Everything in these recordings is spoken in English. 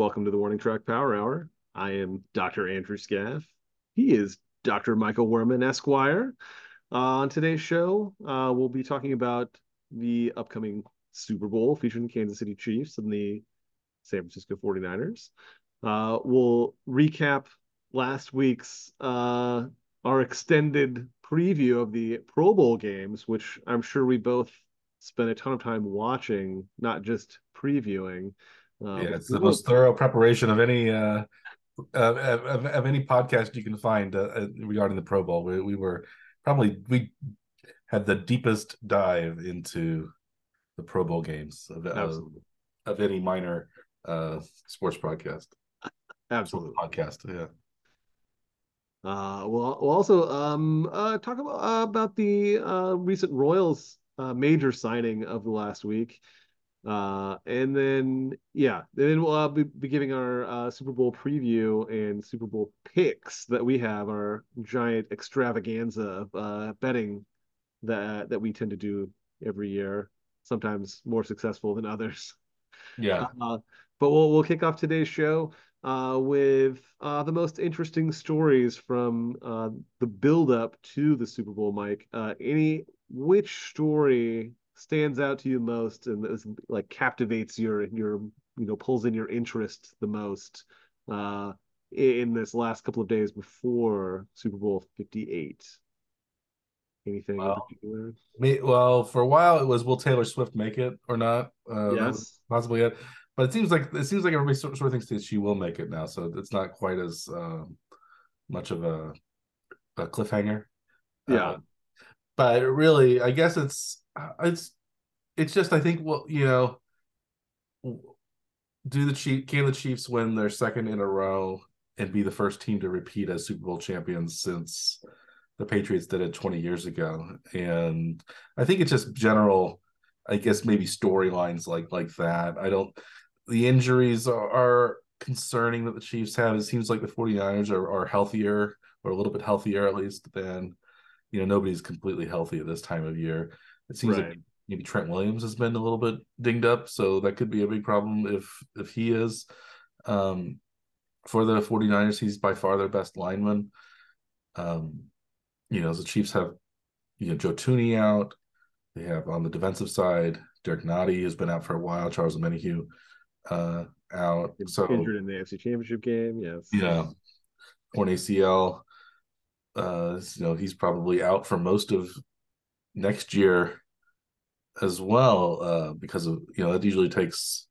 Welcome to the Warning Track Power Hour. I am Dr. Andrew Scaff. He is Dr. Michael Werman, Esquire. Uh, on today's show, uh, we'll be talking about the upcoming Super Bowl featuring the Kansas City Chiefs and the San Francisco 49ers. Uh, we'll recap last week's uh, our extended preview of the Pro Bowl games, which I'm sure we both spent a ton of time watching, not just previewing. Uh, yeah, it's the most thorough preparation of any uh, of, of, of, any podcast you can find uh, uh, regarding the Pro Bowl. We, we were probably we had the deepest dive into the Pro Bowl games of, of, of any minor uh, sports broadcast. Absolutely, podcast. Yeah. Uh, we'll, we'll also um, uh, talk about, uh, about the uh, recent Royals uh, major signing of the last week. Uh, and then, yeah, and then we'll uh, be, be giving our uh, Super Bowl preview and Super Bowl picks that we have, our giant extravaganza of uh, betting that that we tend to do every year, sometimes more successful than others. Yeah. Uh, but we'll we'll kick off today's show uh, with uh, the most interesting stories from uh, the build up to the Super Bowl. Mike, uh, any which story stands out to you most and is, like captivates your your you know pulls in your interest the most uh, in this last couple of days before Super Bowl Fifty Eight? Anything well, in particular? Me, well, for a while it was will Taylor Swift make it or not? Uh, yes, possibly it but it seems like it seems like everybody sort, of thinks that she will make it now, so it's not quite as um, much of a, a cliffhanger. Yeah, uh, but really, I guess it's it's it's just I think well, you know, do the Chief can the Chiefs win their second in a row and be the first team to repeat as Super Bowl champions since the Patriots did it 20 years ago, and I think it's just general. I guess maybe storylines like like that. I don't the injuries are, are, concerning that the Chiefs have. It seems like the 49ers are, are healthier or a little bit healthier at least than you know nobody's completely healthy at this time of year. It seems right. like maybe Trent Williams has been a little bit dinged up, so that could be a big problem if if he is. Um, for the 49ers, he's by far their best lineman. Um, you know, the Chiefs have you know Joe Thuney out. They have on the defensive side, Derrick Nnadi has been out for a while. Charles Omenihu uh, out. So injured in the AFC Championship game. Yes. Yeah. Torn ACL. Uh, you know, he's probably out for most of next year as well, uh, because of you know, it usually takes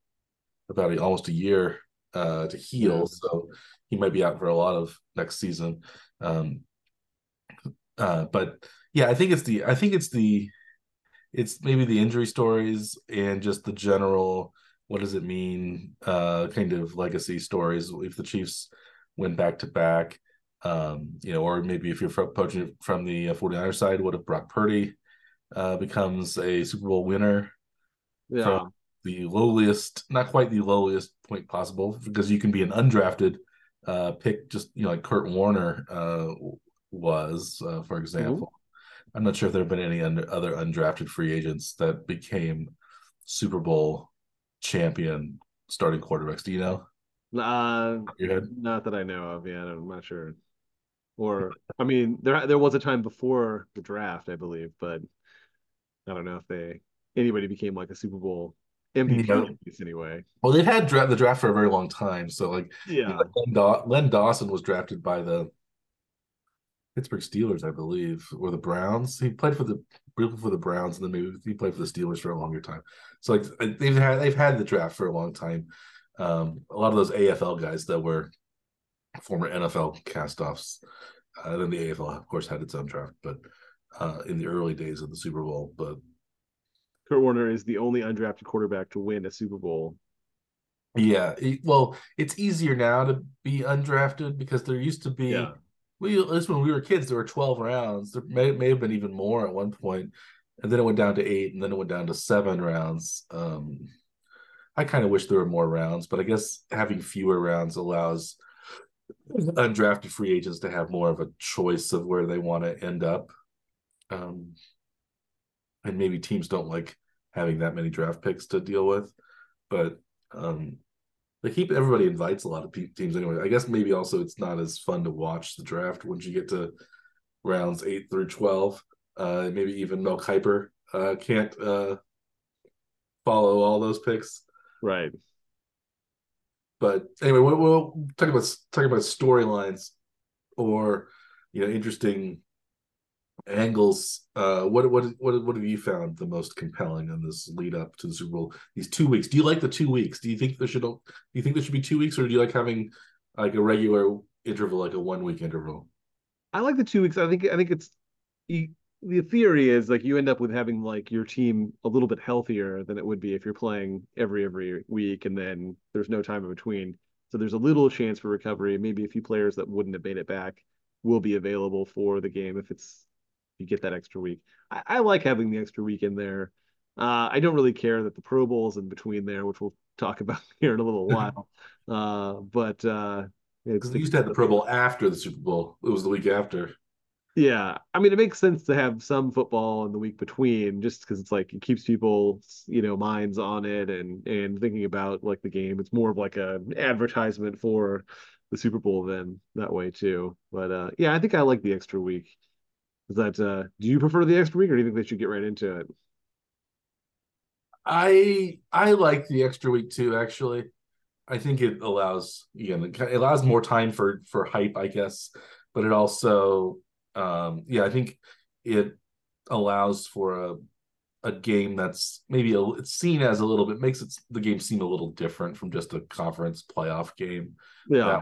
about a, almost a year uh to heal. So he might be out for a lot of next season. Um uh but yeah, I think it's the I think it's the it's maybe the injury stories and just the general what does it mean uh kind of legacy stories if the chiefs win back to back um you know or maybe if you're approaching from the 49er side what if brock purdy uh becomes a super bowl winner yeah. from the lowliest not quite the lowliest point possible because you can be an undrafted uh pick just you know like kurt warner uh was uh, for example mm-hmm. i'm not sure if there have been any under, other undrafted free agents that became super bowl champion starting quarterbacks? Do you know? Uh, not that I know of. Yeah, I'm not sure. Or I mean, there there was a time before the draft, I believe, but I don't know if they anybody became like a Super Bowl MVP yeah. anyway. Well, they've had the draft for a very long time. So like, yeah, like Len, Len Dawson was drafted by the Pittsburgh Steelers, I believe, or the Browns. He played for the briefly for the Browns, and then maybe he played for the Steelers for a longer time. So like uh, they've had they've had the draft for a long time. Um, a lot of those AFL guys that were former NFL castoffs. Uh, then the AFL, of course, had its own draft, but uh, in the early days of the Super Bowl. But Kurt Warner is the only undrafted quarterback to win a Super Bowl. Yeah, well, it's easier now to be undrafted because there used to be. Yeah we at least when we were kids, there were twelve rounds. There may may have been even more at one point, and then it went down to eight, and then it went down to seven rounds. Um, I kind of wish there were more rounds, but I guess having fewer rounds allows undrafted free agents to have more of a choice of where they want to end up. Um, and maybe teams don't like having that many draft picks to deal with, but um, they keep everybody invites a lot of teams anyway. I guess maybe also it's not as fun to watch the draft once you get to rounds eight through twelve. Uh, maybe even Mel Kiper uh, can't uh, follow all those picks. Right. But anyway, we'll, we'll talk about talking about storylines or you know interesting angles. Uh, what what what what have you found the most compelling in this lead up to the Super Bowl? These two weeks. Do you like the two weeks? Do you think there should do you think there should be two weeks, or do you like having like a regular interval, like a one week interval? I like the two weeks. I think I think it's the theory is like you end up with having like your team a little bit healthier than it would be if you're playing every every week and then there's no time in between. So there's a little chance for recovery. Maybe a few players that wouldn't have made it back will be available for the game if it's you get that extra week. I, I like having the extra week in there. Uh, I don't really care that the Pro Bowl's in between there, which we'll talk about here in a little while. uh, but uh, because we used to have the Pro Bowl after the Super Bowl. It was the week after. Yeah, I mean, it makes sense to have some football in the week between, just because it's like it keeps people, you know, minds on it and and thinking about like the game. It's more of like a advertisement for the Super Bowl then that way too. But uh, yeah, I think I like the extra week. Is that uh, do you prefer the extra week, or do you think they should get right into it? I I like the extra week too. Actually, I think it allows you know it allows more time for for hype, I guess, but it also um, yeah, I think it allows for a a game that's maybe a, it's seen as a little bit makes it the game seem a little different from just a conference playoff game. Yeah,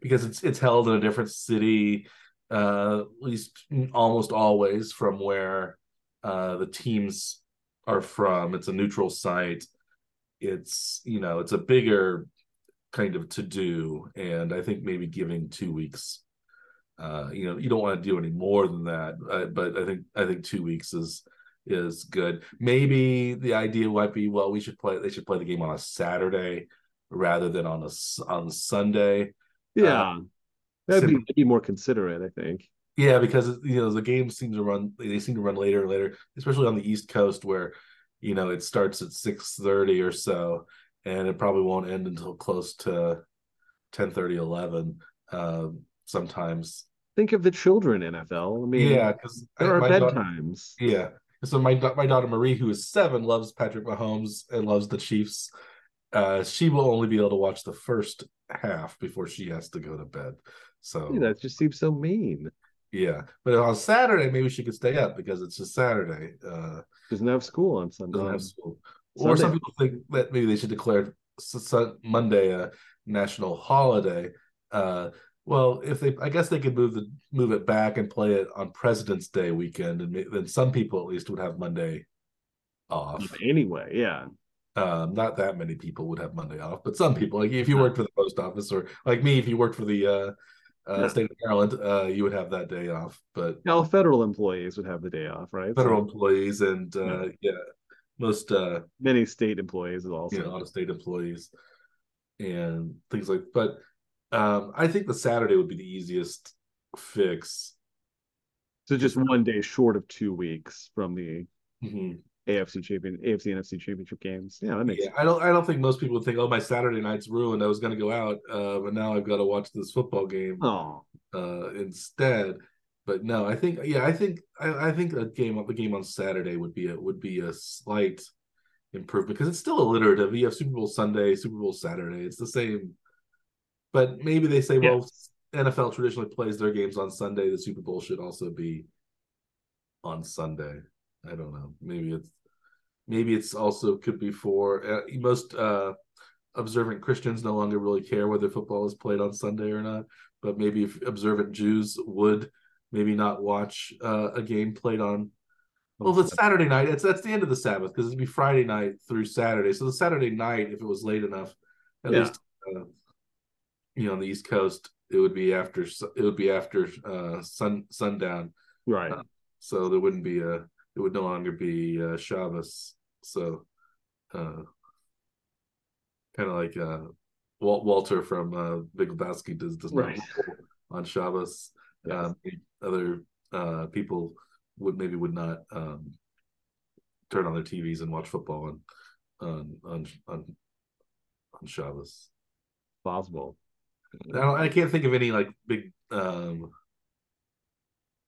because it's it's held in a different city, uh, at least almost always from where uh, the teams are from. It's a neutral site. It's you know it's a bigger kind of to do, and I think maybe giving two weeks uh, you know, you don't want to do any more than that. Uh, but I think I think two weeks is is good. Maybe the idea might be, well, we should play. They should play the game on a Saturday rather than on a on Sunday. Yeah, uh, that'd be, be more considerate. I think. Yeah, because you know the games seem to run. They seem to run later and later, especially on the East Coast where you know it starts at six thirty or so, and it probably won't end until close to 10 30 11 um, sometimes. Think of the children NFL. I mean, yeah, because there I, are bedtimes. yeah. So my my daughter Marie, who is seven, loves Patrick Mahomes and loves the Chiefs. Uh, she will only be able to watch the first half before she has to go to bed. So yeah, that just seems so mean. Yeah, but on Saturday maybe she could stay up because it's just Saturday. Uh, doesn't have school on Sunday. Doesn't have school. Sunday. Or some people think that maybe they should declare Monday a national holiday. Uh, well, if they, I guess they could move the move it back and play it on President's Day weekend, and then some people at least would have Monday off. Anyway, yeah. Um, not that many people would have Monday off, but some people, like if you worked for the post office, or like me, if you worked for the uh, uh, state of Maryland, uh, you would have that day off. But now federal employees would have the day off, right? Federal so, employees and uh, yeah. yeah, most uh, many state employees also. Yeah, you know, a lot of state employees and things like. But um, I think the Saturday would be the easiest fix. So just one day short of two weeks from the mm-hmm. AFC champion, AFC NFC championship games. Yeah, that makes. Yeah, sense. I don't. I don't think most people would think, "Oh, my Saturday night's ruined. I was going to go out, uh, but now I've got to watch this football game oh. uh, instead." But no, I think. Yeah, I think. I, I think a game. The game on Saturday would be a would be a slight improvement because it's still alliterative. You have Super Bowl Sunday, Super Bowl Saturday. It's the same but maybe they say, well, NFL traditionally plays their games on Sunday. The Super Bowl should also be on Sunday. I don't know. Maybe it's maybe it's also could be for uh, most uh, observant Christians no longer really care whether football is played on Sunday or not. But maybe if observant Jews would maybe not watch uh, a game played on. Well, it's Saturday night. It's that's the end of the Sabbath because it'd be Friday night through Saturday. So the Saturday night, if it was late enough, at yeah. least uh, you know on the East Coast, it would be after it would be after uh, sun sundown, right? Uh, so there wouldn't be a it would no longer be uh, Shabbos. So, uh, kind of like uh, Walt Walter from uh, Big Lebowski does does not right. on Shabbos. Yes. Um, other uh, people would maybe would not um, turn on their TVs and watch football on on on on, on Shabbos. possible. I, I can't think of any like big um,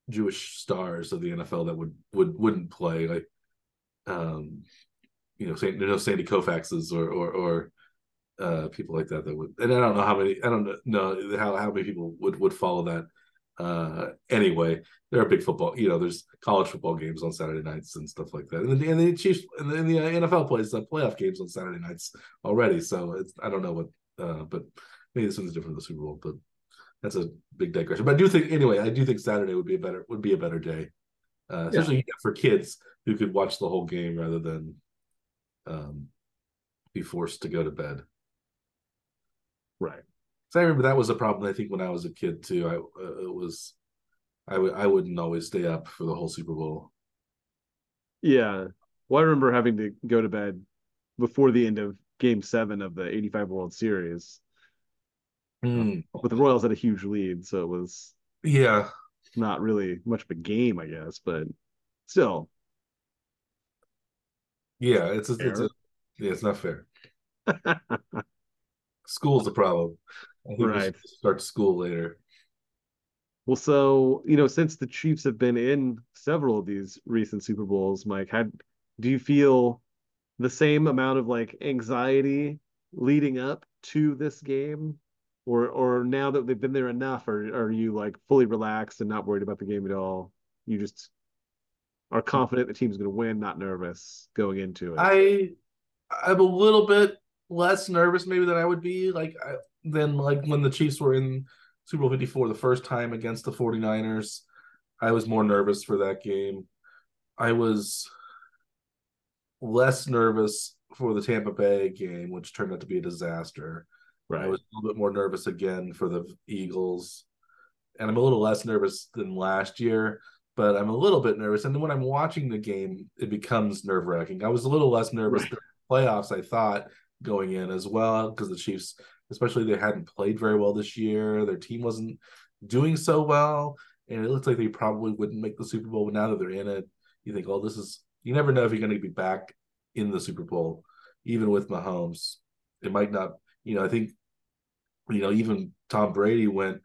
Jewish stars of the NFL that would would wouldn't play like um, you know, Saint, no Sandy Koufaxes or or or uh, people like that that would. And I don't know how many. I don't know how how many people would would follow that. Uh, anyway, there are big football. You know, there's college football games on Saturday nights and stuff like that. And the, and the Chiefs and the, and the NFL plays the playoff games on Saturday nights already. So it's I don't know what, uh, but maybe this one's different than the Super Bowl. But that's a big digression. But I do think anyway. I do think Saturday would be a better would be a better day, uh, especially yeah. for kids who could watch the whole game rather than um, be forced to go to bed. Right. So I remember that was a problem. I think when I was a kid too. I uh, it was, I I wouldn't always stay up for the whole Super Bowl. Yeah. Well, I remember having to go to bed before the end of Game Seven of the '85 World Series. Mm. But the Royals had a huge lead, so it was yeah not really much of a game, I guess, but still. Yeah, it's a, it's a yeah, it's not fair. School's the problem. right. start school later. Well, so you know, since the Chiefs have been in several of these recent Super Bowls, Mike, had do you feel the same amount of like anxiety leading up to this game, or or now that they've been there enough, or are you like fully relaxed and not worried about the game at all? You just are confident the team's going to win, not nervous going into it. I I'm a little bit less nervous maybe than I would be like I, than like when the Chiefs were in Super Bowl 54 the first time against the 49ers. I was more nervous for that game. I was less nervous for the Tampa Bay game, which turned out to be a disaster. Right. I was a little bit more nervous again for the Eagles. And I'm a little less nervous than last year, but I'm a little bit nervous. And then when I'm watching the game, it becomes nerve wracking. I was a little less nervous right. playoffs, I thought, going in as well because the Chiefs, especially they hadn't played very well this year. Their team wasn't doing so well, and it looks like they probably wouldn't make the Super Bowl. But now that they're in it, you think, oh, this is you never know if you're going to be back in the Super Bowl, even with Mahomes. It might not, you know. I think, you know, even Tom Brady went,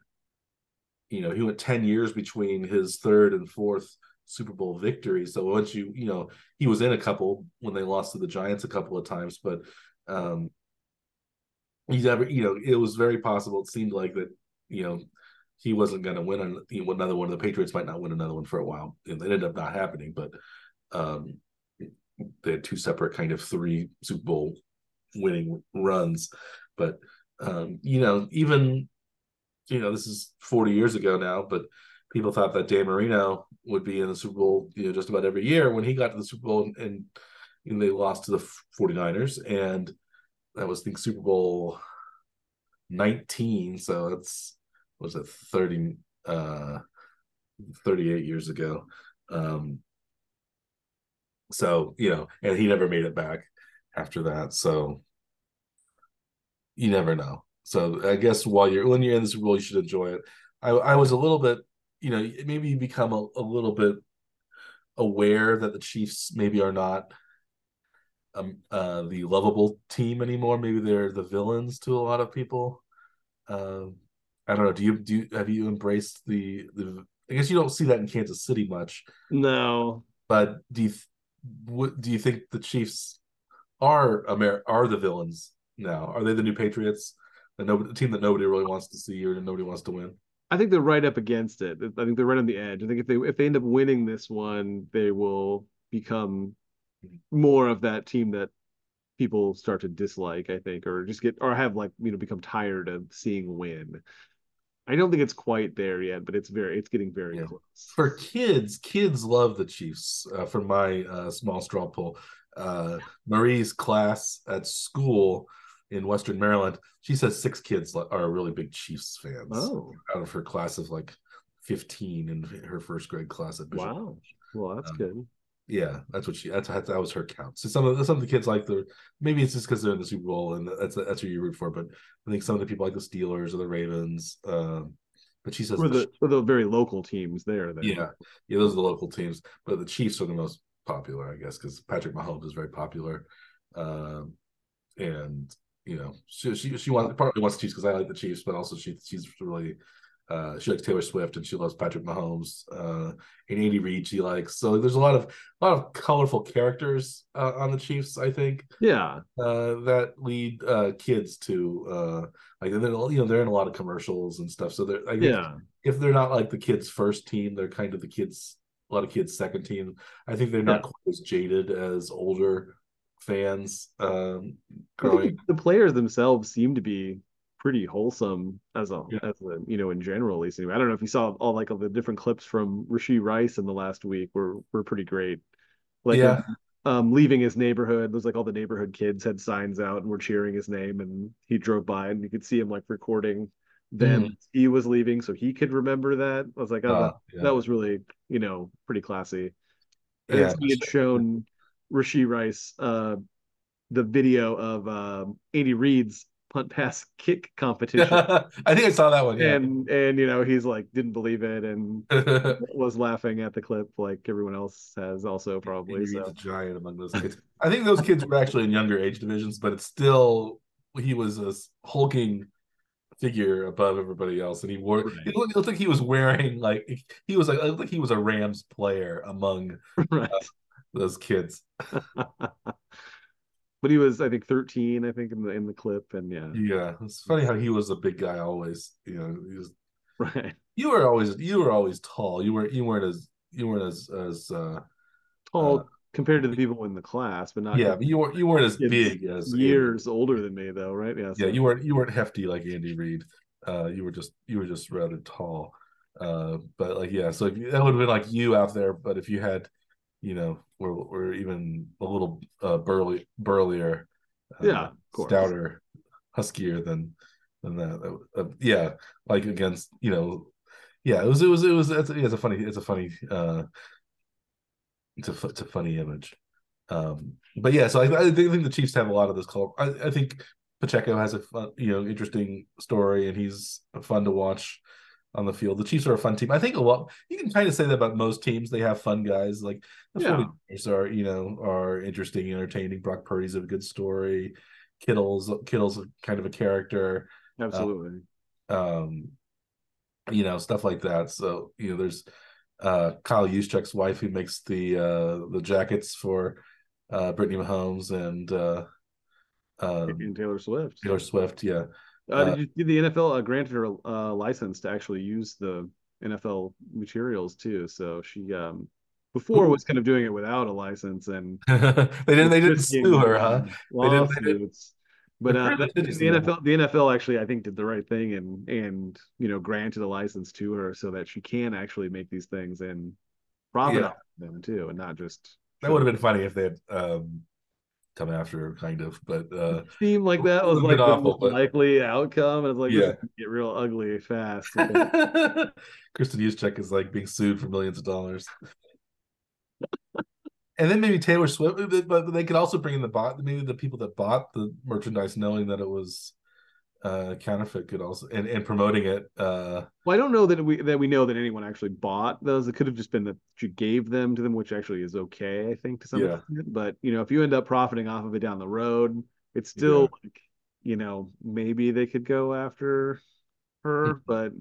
you know, he went ten years between his third and fourth Super Bowl victory. So once you, you know, he was in a couple when they lost to the Giants a couple of times, but um, he's ever, you know, it was very possible. It seemed like that, you know, he wasn't going to win another one. The Patriots might not win another one for a while. It ended up not happening, but um, they had two separate kind of three Super Bowl winning runs. But um, you know, even you know, this is 40 years ago now, but people thought that Dan Marino would be in the Super Bowl, you know, just about every year. When he got to the Super Bowl and, and and they lost to the 49ers and that was the Super Bowl 19 so that's was it 30 uh 38 years ago. Um so you know and he never made it back after that. So you never know so i guess while you're when you're in the super bowl you should enjoy it i i was a little bit you know maybe you become a, a little bit aware that the chiefs maybe are not um, uh, the lovable team anymore. Maybe they're the villains to a lot of people. Um, I don't know. Do you do you, have you embraced the the? I guess you don't see that in Kansas City much. No, but do you do you think the Chiefs are Amer- are the villains now? Are they the new Patriots? The, nobody, the team that nobody really wants to see or nobody wants to win. I think they're right up against it. I think they're right on the edge. I think if they if they end up winning this one, they will become more of that team that people start to dislike, I think, or just get or have like you know become tired of seeing win. I don't think it's quite there yet, but it's very it's getting very yeah. close. For kids, kids love the Chiefs. Uh, from my uh, small straw poll, uh, Marie's class at school in Western Maryland, she says six kids are really big Chiefs fans. Oh, out of her class of like fifteen in her first grade class at Bishop. Wow, well that's um, good. Yeah, that's what she. That's that was her count. So some of the, some of the kids like the maybe it's just because they're in the Super Bowl and that's that's who you root for. But I think some of the people like the Steelers or the Ravens. Um, but she says for the for the very local teams there. Then. Yeah, yeah, those are the local teams. But the Chiefs are the most popular, I guess, because Patrick Mahomes is very popular, um, and you know, she she, she wants partly wants the Chiefs because I like the Chiefs, but also she she's really uh, she likes Taylor Swift and she loves Patrick Mahomes uh, and Andy Reid. She likes so there's a lot of a lot of colorful characters uh, on the Chiefs. I think yeah uh, that lead uh, kids to uh, like they're you know they're in a lot of commercials and stuff. So they're I think yeah if they're not like the kids' first team, they're kind of the kids a lot of kids' second team. I think they're not Yeah. quite as jaded as older fans um, growing. the players themselves seem to be pretty wholesome as a Yeah. as a you know in general at least anyway. I don't know if you saw all like all the different clips from Rashee Rice in the last week were were pretty great. Like Yeah. um leaving his neighborhood, it was like all the neighborhood kids had signs out and were cheering his name and he drove by and you could see him like recording them Mhm. he was leaving so he could remember that. I was like, oh, Uh, that, yeah. that was really, you know, pretty classy. And Yeah. he had shown Rashee Rice uh, the video of um, Andy Reid's punt pass kick competition, I think I saw that one. Yeah. and and you know he's like didn't believe it and was laughing at the clip like everyone else has also probably. Reid's So a giant among those kids. I think those kids were actually in younger age divisions, but it's still he was a hulking figure above everybody else, and he wore. Right. It, looked, it looked like he was wearing like he was like it looked like he was a Rams player among right. Those kids. but he was I think 13 I think in the in the clip and yeah Yeah, it's funny how he was a big guy always. You know, he was, right you were always you were always tall. You weren't you weren't as you weren't as as uh tall Uh, compared to the people in the class but not yeah, but you weren't you weren't as big as years older than me though right yeah yeah you weren't you weren't hefty like andy reid uh you were just you were just rather tall uh but like yeah so if you, that would have been like you out there but if you had you know we're, we're even a little uh burly burlier uh, Yeah, stouter huskier than than that. Uh, yeah like against you know yeah it was it was it was it's, it's a funny it's a funny uh it's a, it's a funny image. Um but yeah so I, I think, I think the chiefs have a lot of this color I, I think pacheco has a fun, you know interesting story and he's fun to watch on the field. The chiefs are a fun team. I think a lot you can kind of say that about most teams. They have fun guys. Like the Yeah. 49ers are you know are interesting entertaining. Brock purdy's a good story. Kittle's kittle's kind of a character. Absolutely. Um you know stuff like that. So you know there's uh kyle Juszczyk's wife who makes the uh the jackets for uh brittany mahomes and uh um and Taylor Swift. Taylor swift yeah Uh, Uh, did you the NFL uh, granted her a uh, license to actually use the NFL materials too? So she um before was kind of doing it without a license and they didn't they didn't sue her huh They didn't- they didn't- But uh, the NFL, the NFL actually, I think, did the right thing and and you know granted a license to her so that she can actually make these things and profit Yeah. off them too, and not just that would have been funny if they had um come after her kind of but uh seemed like that was like been the most but- likely outcome. And it's like, Yeah. get real ugly fast. Kristin Juszczyk is like being sued for millions of dollars. and then maybe Taylor Swift, but they could also bring in the bot, maybe the people that bought the merchandise knowing that it was uh counterfeit could also and, and promoting it. Uh Well, I don't know that we that we know that anyone actually bought those. It could have just been that you gave them to them, which actually is okay, I think, to some Yeah. extent. But you know, if you end up profiting off of it down the road, it's still like, you know, maybe they could go after her. But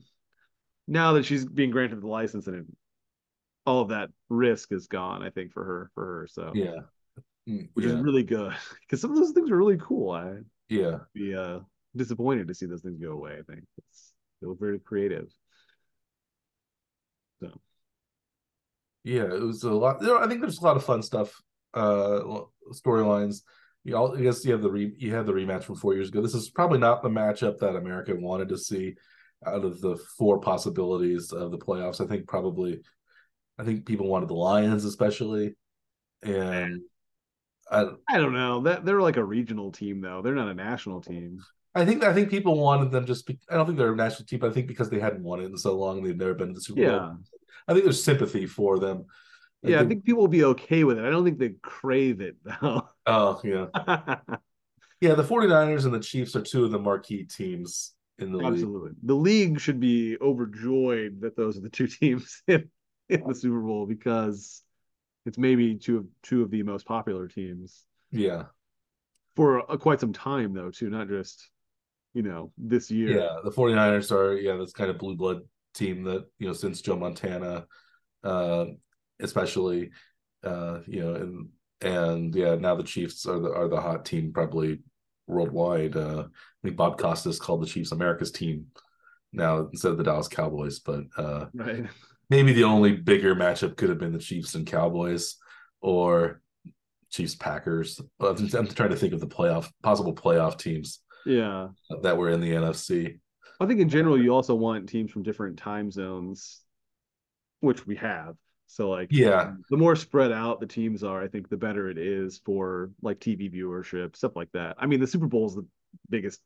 now that she's being granted the license and it, all of that risk is gone, I think for her for her. So yeah. Mm, which yeah. is really good because some of those things are really cool. I'd yeah. be uh disappointed to see those things go away. I think it's they very creative. So Yeah, it was a lot. There, I think there's a lot of fun stuff, uh, storylines. You all, I guess you have the re, you had the rematch from four years ago. This is probably not the matchup that America wanted to see out of the four possibilities of the playoffs. I think probably, I think people wanted the Lions especially, and I, I don't know. That they're like a regional team though. They're not a national team. I think I think people wanted them just. Be, I don't think they're a national team. But I think because they hadn't won it in so long, they've never been to the Super Bowl. Yeah. I think there's sympathy for them. Yeah, I think people will be okay with it. I don't think they crave it though. Oh yeah. Yeah, the 49ers and the Chiefs are two of the marquee teams in the league. Absolutely. The league should be overjoyed that those are the two teams in, in the Super Bowl because it's maybe two of two of the most popular teams. Yeah. for a, quite some time though, too, not just you know this year. Yeah, the 49ers are yeah, this kind of blue blood team that, you know, since Joe Montana, uh, especially uh, you know, and and yeah, now the Chiefs are the are the hot team probably worldwide. Uh, I think Bob Costas called the Chiefs America's team now instead of the Dallas Cowboys, but uh, right. maybe the only bigger matchup could have been the Chiefs and Cowboys or Chiefs Packers. I'm, I'm trying to think of the playoff possible playoff teams. Yeah, that were in the NFC. I think in general you also want teams from different time zones, which we have. So like yeah, the more spread out the teams are, I think the better it is for like TV viewership, stuff like that. I mean, the Super Bowl is the biggest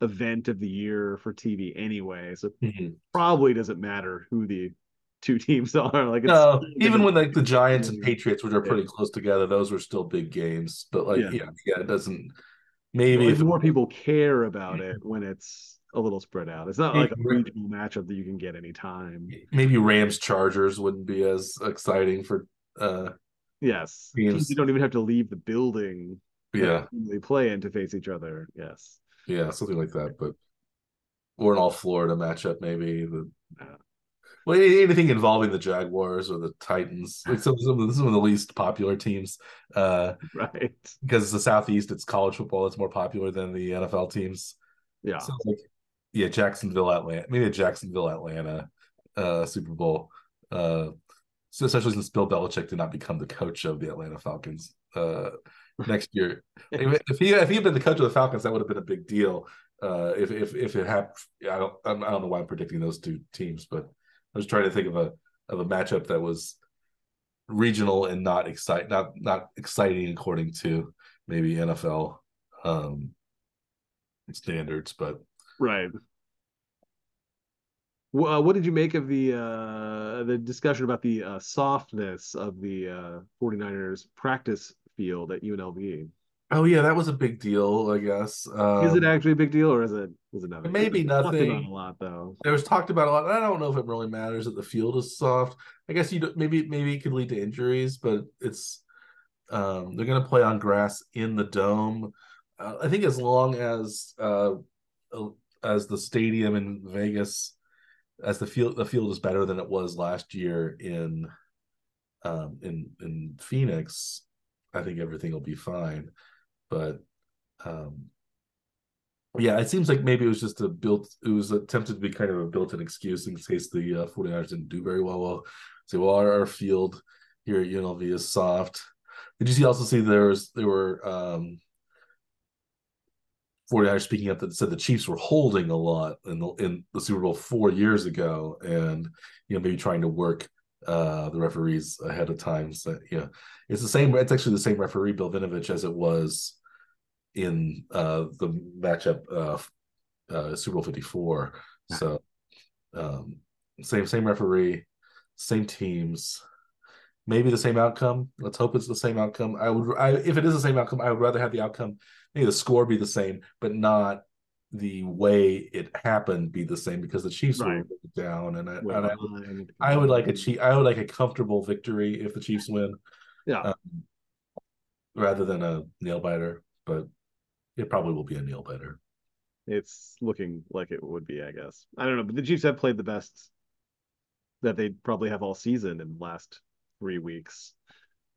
event of the year for TV anyway, so mm-hmm. probably doesn't matter who the two teams are. Like no, even when like the Giants and Patriots, which are pretty yeah. close together, those were still big games. But like yeah, yeah, yeah it doesn't. Maybe well, if more people care about it when it's a little spread out. It's not like a regional matchup that you can get anytime. Maybe Rams Chargers wouldn't be as exciting for uh yes. Teams. You don't even have to leave the building yeah they play in to face each other. Yes. Yeah, something like that. But or an all Florida matchup, maybe. The, yeah. Well, anything involving the Jaguars or the Titans, like some, some, of the, some of the least popular teams, uh, right? Because the Southeast, it's college football; it's more popular than the NFL teams. Yeah. So like yeah, Jacksonville, Atlanta, maybe a Jacksonville, Atlanta uh, Super Bowl. Uh, so especially since Bill Belichick did not become the coach of the Atlanta Falcons uh, next year. if he if he had been the coach of the Falcons, that would have been a big deal. Uh, if if if it had, I don't I don't know why I'm predicting those two teams, but I was trying to think of a of a matchup that was regional and not excite not not exciting according to maybe NFL um, standards, but Right. Well, uh, what did you make of the uh, the discussion about the uh, softness of the uh, 49ers practice field at UNLV? Oh yeah, that was a big deal, I guess. Um, is it um, actually a big deal, or is it is it nothing? Maybe nothing. a lot though. It was talked about a lot. I don't know if it really matters that the field is soft. I guess you maybe maybe it could lead to injuries, but it's um, they're going to play on grass in the dome. Uh, I think as long as uh, as the stadium in Vegas, as the field the field is better than it was last year in um, in in Phoenix, I think everything will be fine. But um, yeah, it seems like maybe it was just a built. It was attempted to be kind of a built-in excuse in case the uh, 49ers didn't do very well. Well, say, well, our, field here at UNLV is soft. Did you see also see there was there were um, 49ers speaking up that said the Chiefs were holding a lot in the in the Super Bowl four years ago, and you know maybe trying to work uh, the referees ahead of time. So yeah, it's the same. It's actually the same referee Bill Vinovich as it was in uh, the matchup uh, uh, Super Bowl fifty four. So um, same same referee, same teams. Maybe the same outcome. Let's hope it's the same outcome. I would, I, if it is the same outcome, I would rather have the outcome maybe the score be the same, but not the way it happened be the same because the Chiefs right. were down, and, I, well, and I, would, I, would like a chief, I would like a comfortable victory if the Chiefs win, yeah, um, rather than a nail biter. But it probably will be a nail biter. It's looking like it would be, I guess. I don't know, but the Chiefs have played the best that they probably have all season in the last three weeks.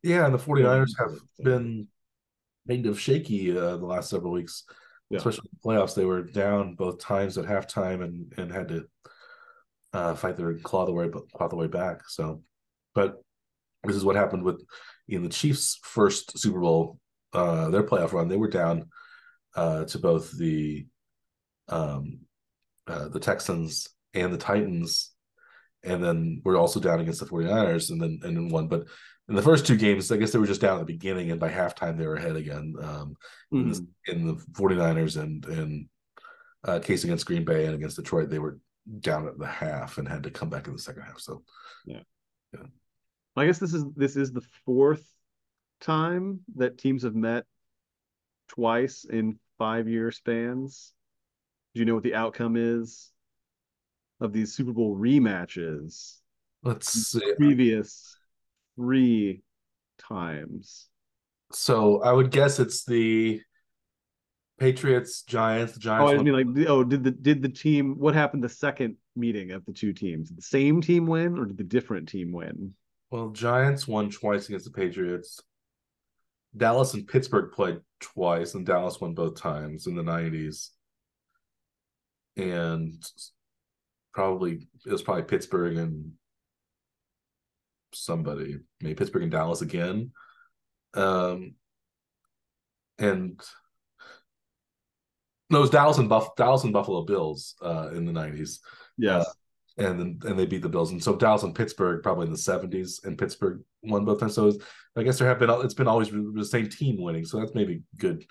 Yeah, and the 49ers have been kind of shaky uh, the last several weeks, yeah. especially the playoffs. They were down both times at halftime and and had to uh, fight their claw the way claw the way back. So, but this is what happened with in the Chiefs' first Super Bowl, uh, their playoff run. They were down uh, to both the um, uh, the Texans and the Titans, and then we're also down against the 49ers and then and then won. But in the first two games, I guess they were just down at the beginning, and by halftime they were ahead again. Um, mm-hmm. in, the, in, the, 49ers and and uh, case against Green Bay and against Detroit, they were down at the half and had to come back in the second half. So, yeah, yeah. I guess this is this is the fourth time that teams have met twice in five year spans. Do you know what the outcome is of these Super Bowl rematches? Let's see. Previous three times. So I would guess it's the Patriots, Giants, the Oh, Giants. I mean, like, oh, did the did the team? What happened the second meeting of the two teams? Did the same team win, or did the different team win? well, Giants won twice against the Patriots. Dallas and Pittsburgh played twice, and Dallas won both times in the nineties. And probably it was probably Pittsburgh and somebody, maybe Pittsburgh and Dallas again. Um, and no, it was Dallas and Buff Dallas and Buffalo Bills uh, in the nineties. Yes. and then and they beat the Bills. And so Dallas and Pittsburgh probably in the seventies, and Pittsburgh won both times. So I guess there have been it's been always the same team winning. So that's maybe good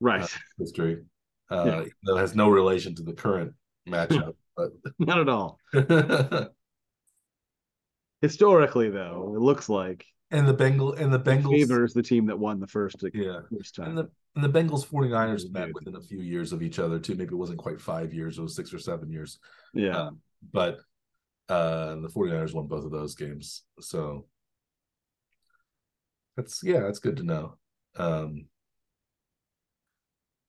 right. uh, history. Uh, Yeah. it has no relation to the current matchup. but Not at all. Historically, though, it looks like and the Bengal and the Bengals favors the team that won the first yeah. first time. And the and the Bengals 49ers Good. met within a few years of each other too. Maybe it wasn't quite five years, it was six or seven years. yeah. Uh, but uh the 49ers won both of those games. So that's yeah, that's good to know. Um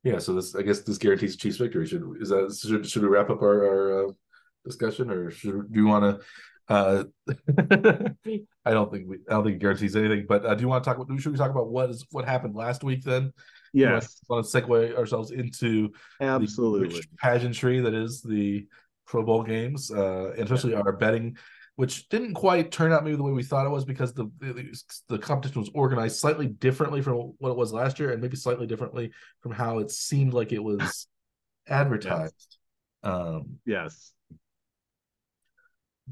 yeah, so this I guess this guarantees Chiefs victory. Should is that should should we wrap up our, our uh, discussion or should do you want to uh I don't think we I don't think it guarantees anything, but uh, do you want to talk about should we talk about what is what happened last week then? yes. Want to segue ourselves into Absolutely. pageantry that is the Pro Bowl games, uh, and especially our betting, which didn't quite turn out maybe the way we thought it was because the, the the competition was organized slightly differently from what it was last year, and maybe slightly differently from how it seemed like it was advertised. Um, Yes.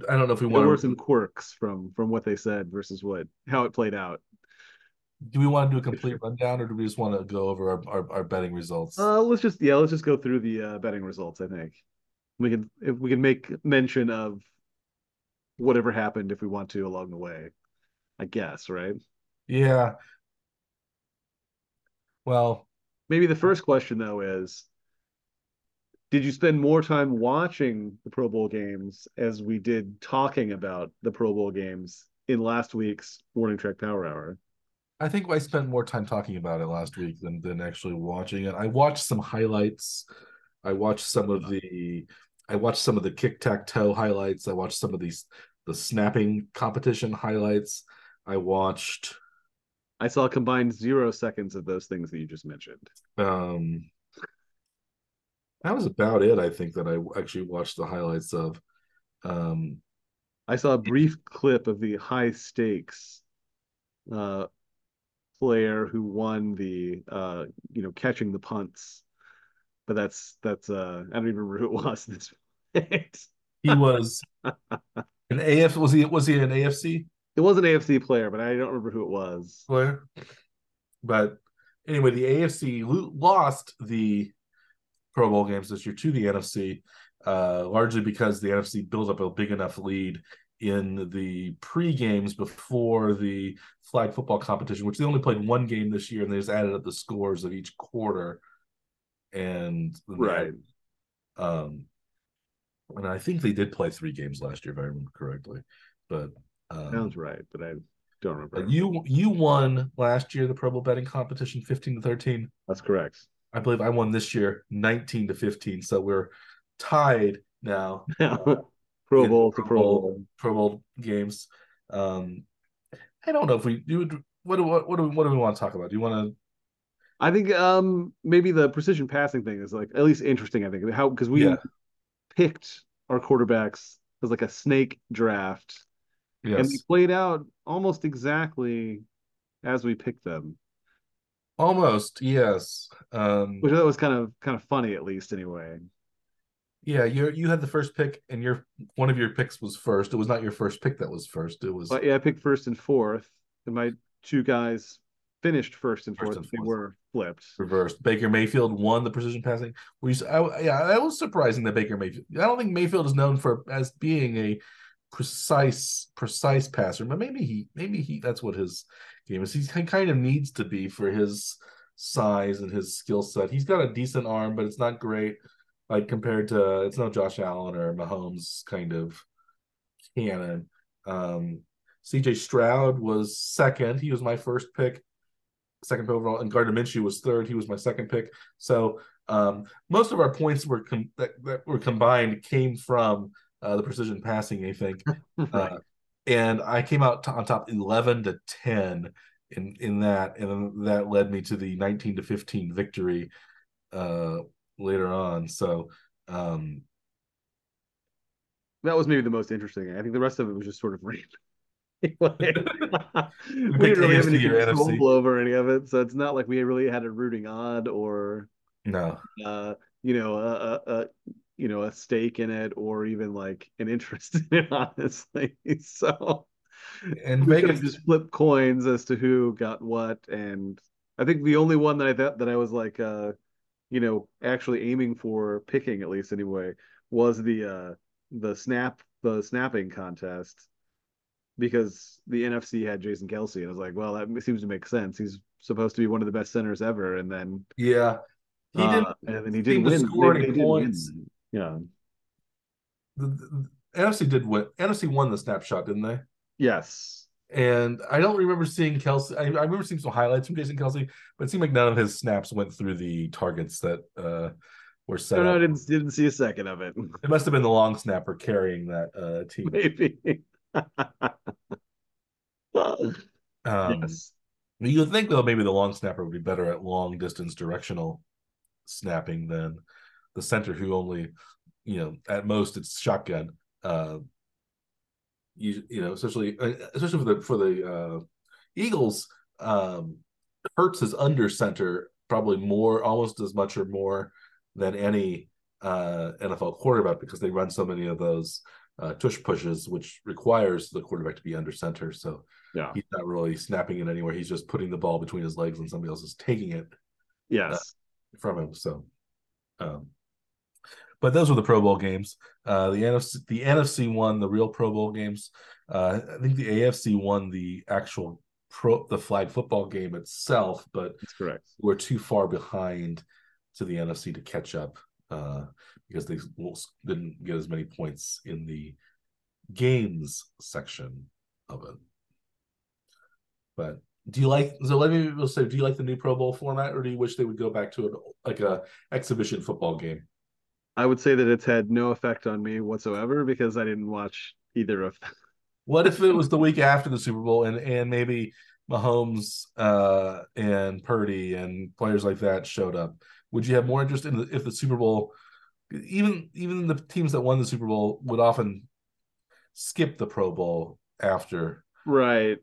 I don't know if we There were want some quirks from from what they said versus what how it played out. do we want to do a complete rundown, or do we just want to go over our, our, our betting results? Uh, let's just yeah, let's just go through the uh, betting results. I think we can if we can make mention of whatever happened if we want to along the way. I guess right. yeah. Well, Maybe the uh, first question though is, did you spend more time watching the Pro Bowl games as we did talking about the Pro Bowl games in last week's Warning Track Power Hour? I think I spent more time talking about it last week than than actually watching it. I watched some highlights. I watched some of the I watched some of the kick tack toe highlights. I watched some of these the snapping competition highlights. I watched I saw a combined zero seconds of those things that you just mentioned. um that was about it, I think that I actually watched the highlights of. Um I saw a brief clip of the high stakes uh, player who won the uh, you know catching the punts, but that's that's uh, I don't even remember who it was. This he was an AF was he was he an AFC? it was an AFC player, but I don't remember who it was. player. But anyway, the AFC lost the Pro Bowl games this year to the NFC, uh, largely because the NFC built up a big enough lead in the pre games before the flag football competition, which they only played one game this year, and they just added up the scores of each quarter. And Right. um, and I think they did play three games last year, if I remember correctly. But um, Sounds right, but I don't remember. you you won last year the Pro Bowl betting competition 15 to 13. That's correct. I believe I won this year 19 to 15. So we're tied now. Pro Bowl Pro to Pro Bowl. Bowl. Pro Bowl games. Um I don't know if we do what do what, what do we what do we want to talk about? Do you want to I think um maybe the precision passing thing is like at least interesting. I think how because we Yeah. Picked our quarterbacks as like a snake draft, and they yes. played out almost exactly as we picked them, Almost, yes. Um which I thought was kind of kind of funny at least anyway. yeah, you you had the first pick and your one of your picks was first. It was not your first pick that was first. It was But yeah, I picked first and fourth, and my two guys finished first and First fourth. They were flipped. reversed. Baker Mayfield won the precision passing. We, I, yeah, that was surprising that Baker Mayfield. I don't think Mayfield is known for as being a precise, precise passer, but maybe he, maybe he, that's what his game is. He kind of needs to be for his size and his skill set. He's got a decent arm, but it's not great. Like compared to, it's no Josh Allen or Mahomes kind of cannon. Um, CJ Stroud was second. He was my first pick. Second overall, and Gardner Minshew was third. He was my second pick. So um, most of our points were com- that, that were combined came from uh, the precision passing. I think, right. uh, and I came out on top eleven to ten in in that, and that led me to the nineteen to fifteen victory uh, later on. So. Um, that was maybe the most interesting. I think the rest of it was just sort of random. we didn't really have any control over any of it, so it's not like we really had a rooting odd or no, uh, you know, a, a, a you know a stake in it or even like an interest in it, honestly. So and we Vegas just flip coins as to who got what, and I think the only one that I thought that I was like, uh, you know, actually aiming for picking at least anyway was the uh the snap the snapping contest because the NFC had Jason Kelce, and I was like, well, that seems to make sense. He's supposed to be one of the best centers ever, and then yeah, he uh, didn't, and then he didn't win. Score they, any they points. Yeah, the, the, the, NFC did win. NFC won the snapshot, didn't they? Yes. And I don't remember seeing Kelce. I, I remember seeing some highlights from Jason Kelce, but it seemed like none of his snaps went through the targets that uh, were set. No, no, I didn't didn't see a second of it. It must have been the long snapper carrying that uh, team. Maybe. Um, yes. You think though maybe the long snapper would be better at long distance directional snapping than the center who only, you know, at most it's shotgun. Uh, you you know, especially uh, especially for the for the uh, Eagles, um, Hurts is under center probably more, almost as much or more than any uh, NFL quarterback because they run so many of those uh, tush pushes, which requires the quarterback to be under center. So yeah, he's not really snapping it anywhere. He's just putting the ball between his legs and somebody else is taking it. Yes, uh, from him. So, um, but those were the Pro Bowl games. Uh, the NFC, the NFC won the real Pro Bowl games. Uh, I think the AFC won the actual pro the flag football game itself, but that's correct. We're too far behind to the NFC to catch up uh, because they didn't get as many points in the games section of it. But do you like so let me say do you like the new Pro Bowl format or do you wish they would go back to it like a exhibition football game? I would say that it's had no effect on me whatsoever because I didn't watch either of them. What if it was the week after the Super Bowl and and maybe Mahomes uh, and Purdy and players like that showed up? Would you have more interest in the, if the Super Bowl, even even the teams that won the Super Bowl would often skip the Pro Bowl after, right?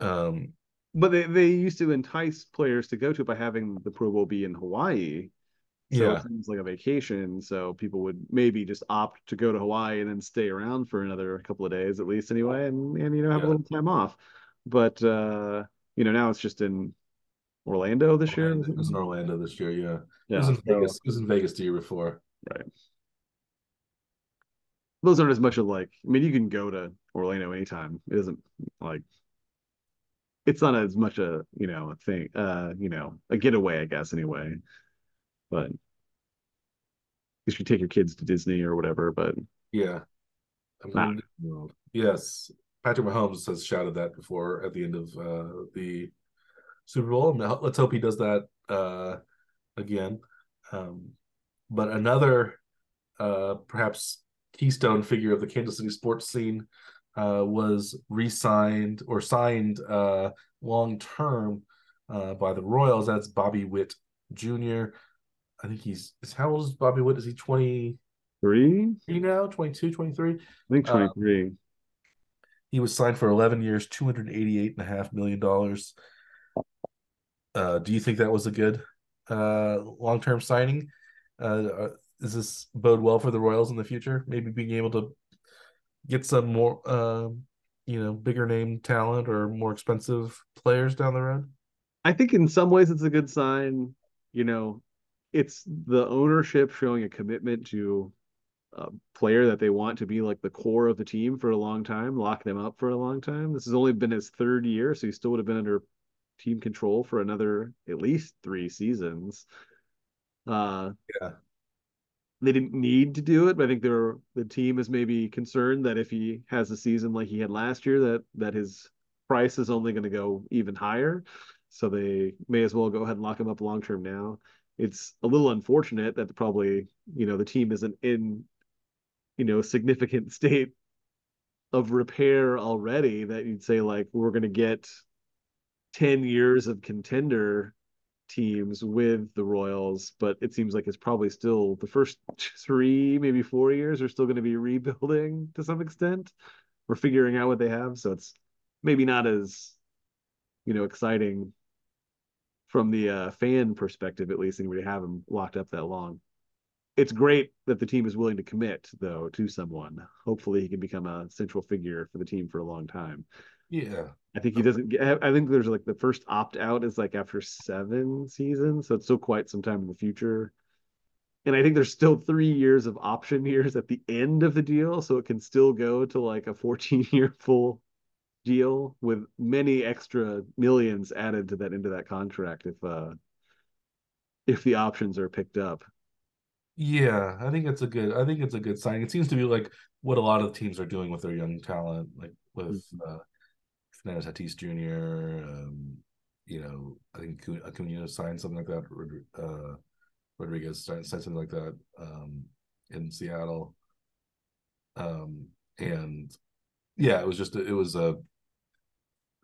Um, but they they used to entice players to go to it by having the Pro Bowl be in Hawaii. So yeah. it seems like a vacation. So people would maybe just opt to go to Hawaii and then stay around for another couple of days at least anyway, and and you know have yeah. a little time off. But uh, you know now it's just in Orlando this year? It was in Orlando this year, yeah. yeah it was in Vegas. It was in Vegas the year before. Right. Those aren't as much of like I mean you can go to Orlando anytime. It isn't like it's not as much a you know a thing uh you know a getaway I guess anyway. But you should take your kids to Disney or whatever, but yeah. I mean, yes. Patrick Mahomes has shouted that before at the end of uh, the Super Bowl. Let's hope he does that uh, again. Um, but another uh, perhaps keystone figure of the Kansas City sports scene uh, was re-signed or signed uh, long term uh, by the Royals. That's Bobby Witt Jr. I think he's how old is Bobby Witt? Is he 23 now? 22, 23? I think 23. Um, he was signed for 11 years, $288.5 million. Uh, do you think that was a good uh, long term signing? Uh, uh, does this bode well for the Royals in the future? Maybe being able to get some more, um, you know, bigger name talent or more expensive players down the road? I think in some ways it's a good sign. You know, it's the ownership showing a commitment to a player that they want to be like the core of the team for a long time, lock them up for a long time. This has only been his third year, so he still would have been under team control for another at least three seasons. Uh, yeah. They didn't need to do it, but I think they're the team is maybe concerned that if he has a season like he had last year, that that his price is only going to go even higher. so they may as well go ahead and lock him up long term now. It's a little unfortunate that probably you know the team isn't in you know significant state of repair already that you'd say like we're going to get 10 years of contender teams with the Royals, but it seems like it's probably still the first three, maybe four years are still going to be rebuilding to some extent. We're figuring out what they have, so it's maybe not as you know exciting from the uh, fan perspective, at least, anybody have them locked up that long. It's great that the team is willing to commit, though, to someone. Hopefully, he can become a central figure for the team for a long time. Yeah. I think he doesn't get, I think there's like the first opt out is like after seven seasons. So it's still quite some time in the future. And I think there's still three years of option years at the end of the deal. So it can still go to like a 14 year full deal with many extra millions added to that into that contract if uh if the options are picked up. Yeah, I think it's a good. I think it's a good sign. It seems to be like what a lot of teams are doing with their young talent, like with mm-hmm. uh, Fernando Tatis Jr. Um, you know, I think Acuna signed something like that. Uh, Rodriguez signed something like that um, in Seattle. Um, and yeah, it was just it was a.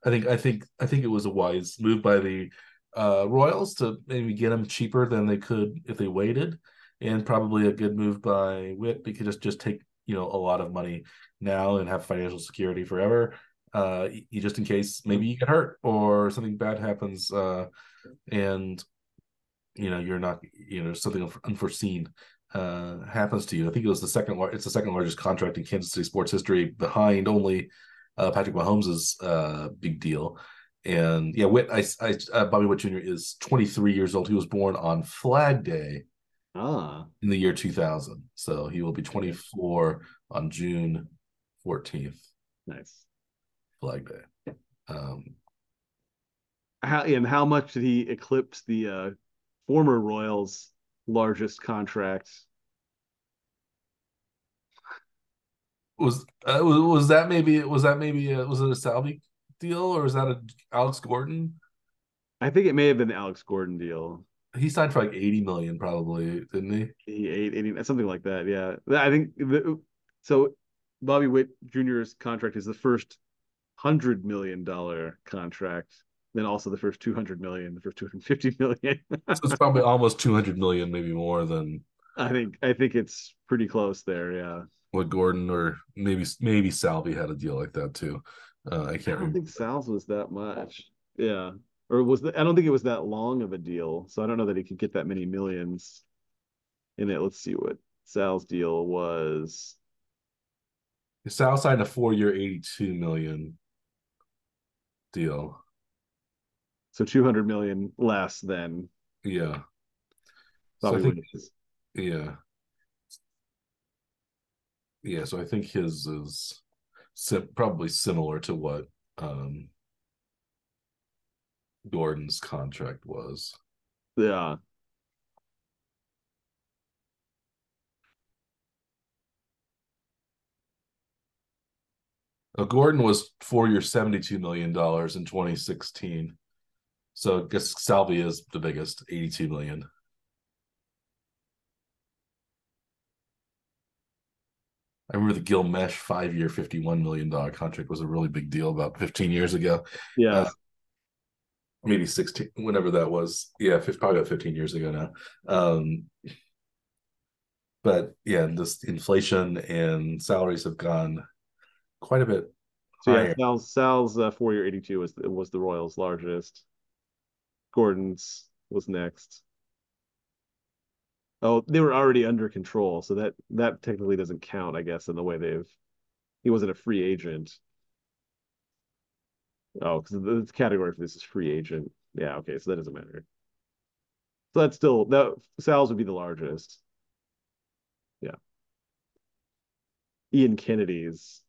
I think I think I think it was a wise move by the uh, Royals to maybe get them cheaper than they could if they waited, and probably a good move by Witt because just just take you know a lot of money now and have financial security forever uh, you just in case maybe you get hurt or something bad happens, uh, and you know you're not you know something unforeseen uh, happens to you. I think it was the second it's the second largest contract in Kansas City sports history, behind only uh, Patrick Mahomes's uh, big deal. And yeah, Witt, I, I uh, Bobby Witt Jr. is 23 years old. He was born on Flag Day, ah, in the year 2000. So he will be 24 on June 14th. Nice. Flag Day. Um, how and how much did he eclipse the uh, former Royals' largest contract? Was uh, was, was that maybe was that maybe a, was it a Salvy deal or was that a Alex Gordon? I think it may have been the Alex Gordon deal. He signed for like eighty million, probably, didn't he? He eight, 80 something like that. Yeah, I think the, so. Bobby Witt Jr.'s contract is the first hundred million dollar contract then also the first 200 million the first 250 million. So it's probably almost 200 million maybe more than i think i think it's pretty close there yeah. what gordon or maybe maybe salvy had a deal like that too. Uh, i can't i don't remember. think sal's was that much yeah. Or was the, i don't think it was that long of a deal so i don't know that he could get that many millions in it. Let's see what sal's deal was. Sal signed a four-year, eighty-two million deal. So 200 million less than yeah. So I think yeah. Yeah, so I think his is probably similar to what um Gordon's contract was. Yeah. Gordon was four years, $72 million in 2016. So I guess Salvy is the biggest, 82 million. I remember the Gil Meche five year, $51 million contract was a really big deal about 15 years ago. Yeah. Uh, maybe 16, whenever that was. Yeah, probably about 15 years ago now. Um, but yeah, this inflation and salaries have gone quite a bit. So higher. yeah, Sal's Sal's uh, four year eighty two was was the Royals' largest. Gordon's was next. Oh, they were already under control, so that that technically doesn't count, I guess, in the way they've. He wasn't a free agent. Oh, because the category for this is free agent. Yeah, okay, so that doesn't matter. So that's still that Sal's would be the largest. Yeah. Ian Kennedy's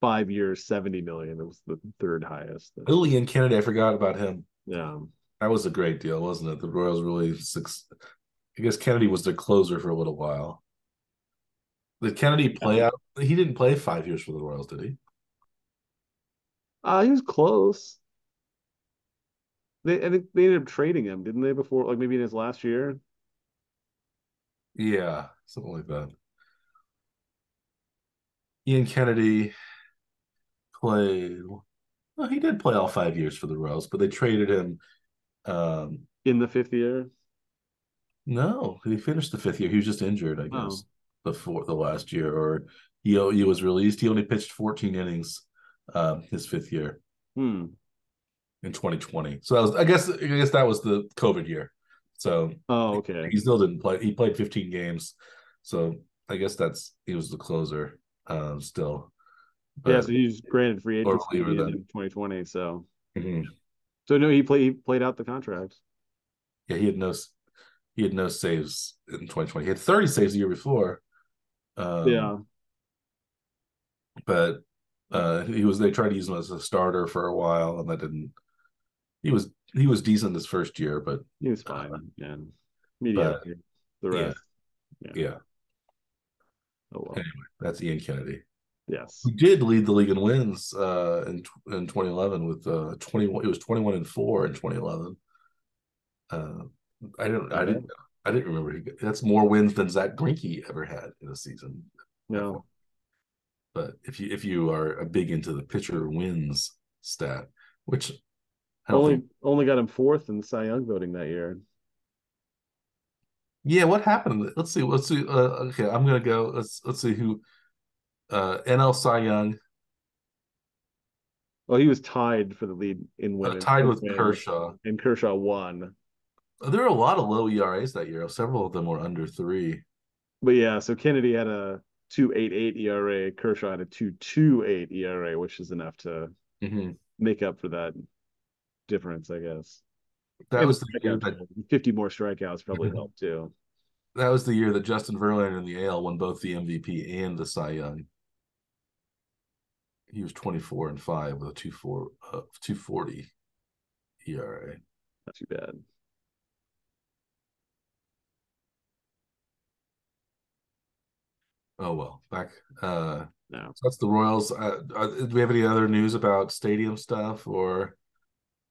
five years, 70 million. It was the third highest. Ian Kennedy, I forgot about him. Yeah. That was a great deal, wasn't it? The Royals really six I guess Kennedy was their closer for a little while. Did Kennedy play yeah. out? He didn't play five years for the Royals, did he? Uh he was close. They I think they ended up trading him, didn't they? Before, like maybe in his last year. Yeah, something like that. Ian Kennedy played. Well, he did play all five years for the Royals, but they traded him. Um, in the fifth year. No, he finished the fifth year. He was just injured, I guess, oh. before the last year, or he he was released. He only pitched 14 innings um, his fifth year hmm. in 2020. So that was, I guess, I guess that was the COVID year. So oh, okay. He still didn't play. He played 15 games, so I guess that's he was the closer um, still. Yeah, so he's granted free agency in 2020. So, mm-hmm. so no, he played he played out the contract. Yeah, he had no he had no saves in 2020. He had 30 saves the year before. Um, yeah, but uh, he was they tried to use him as a starter for a while, and that didn't. He was he was decent this first year, but he was fine. Uh, yeah, mediocre. The rest, yeah. yeah. yeah. Oh well. Anyway, that's Ian Kennedy. Yes, who did lead the league in wins uh, in in 2011 with uh, 21. It was 21 and four in 2011. Uh, I didn't. I didn't. I didn't remember. He, that's more wins than Zack Greinke ever had in a season. No, but if you if you are a big into the pitcher wins stat, which only think... only got him fourth in Cy Young voting that year. Yeah, what happened? Let's see. Let's see. Uh, okay, I'm gonna go. Let's let's see who. Uh, NL Cy Young. Well, he was tied for the lead in winning. Uh, tied with Kershaw, and Kershaw won. There were a lot of low ERAs that year. Several of them were under three. But yeah, so Kennedy had a 288 ERA, Kershaw had a 228 ERA, which is enough to mm-hmm. make up for that difference, I guess. That and was the year that 50 more strikeouts probably mm-hmm. helped too. That was the year that Justin Verlander in the AL won both the MVP and the Cy Young. He was 24 and 5 with a 2 uh, 240 ERA. Not too bad. Oh well, back. Uh, no, so that's the Royals. Uh, uh, do we have any other news about stadium stuff or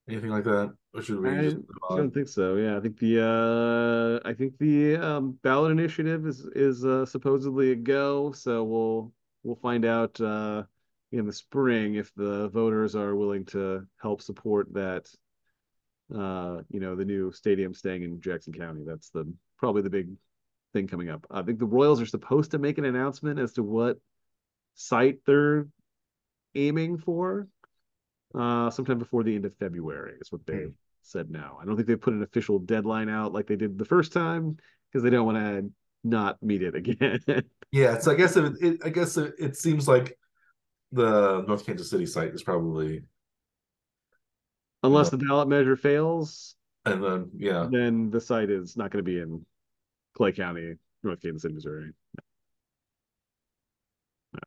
anything like that? Or should we? I don't think so. Yeah, I think the uh, I think the um, ballot initiative is is uh, supposedly a go. So we'll we'll find out uh, in the spring if the voters are willing to help support that. Uh, you know, the new stadium staying in Jackson County. That's the probably the big thing coming up. I think the Royals are supposed to make an announcement as to what site they're aiming for uh, sometime before the end of February, is what they mm. said now. I don't think they put an official deadline out like they did the first time because they don't want to not meet it again. yeah, so I guess it, it I guess it, it seems like the North Kansas City site is probably unless uh, the ballot measure fails and then yeah then the site is not going to be in Clay County, North Kansas City, Missouri. No.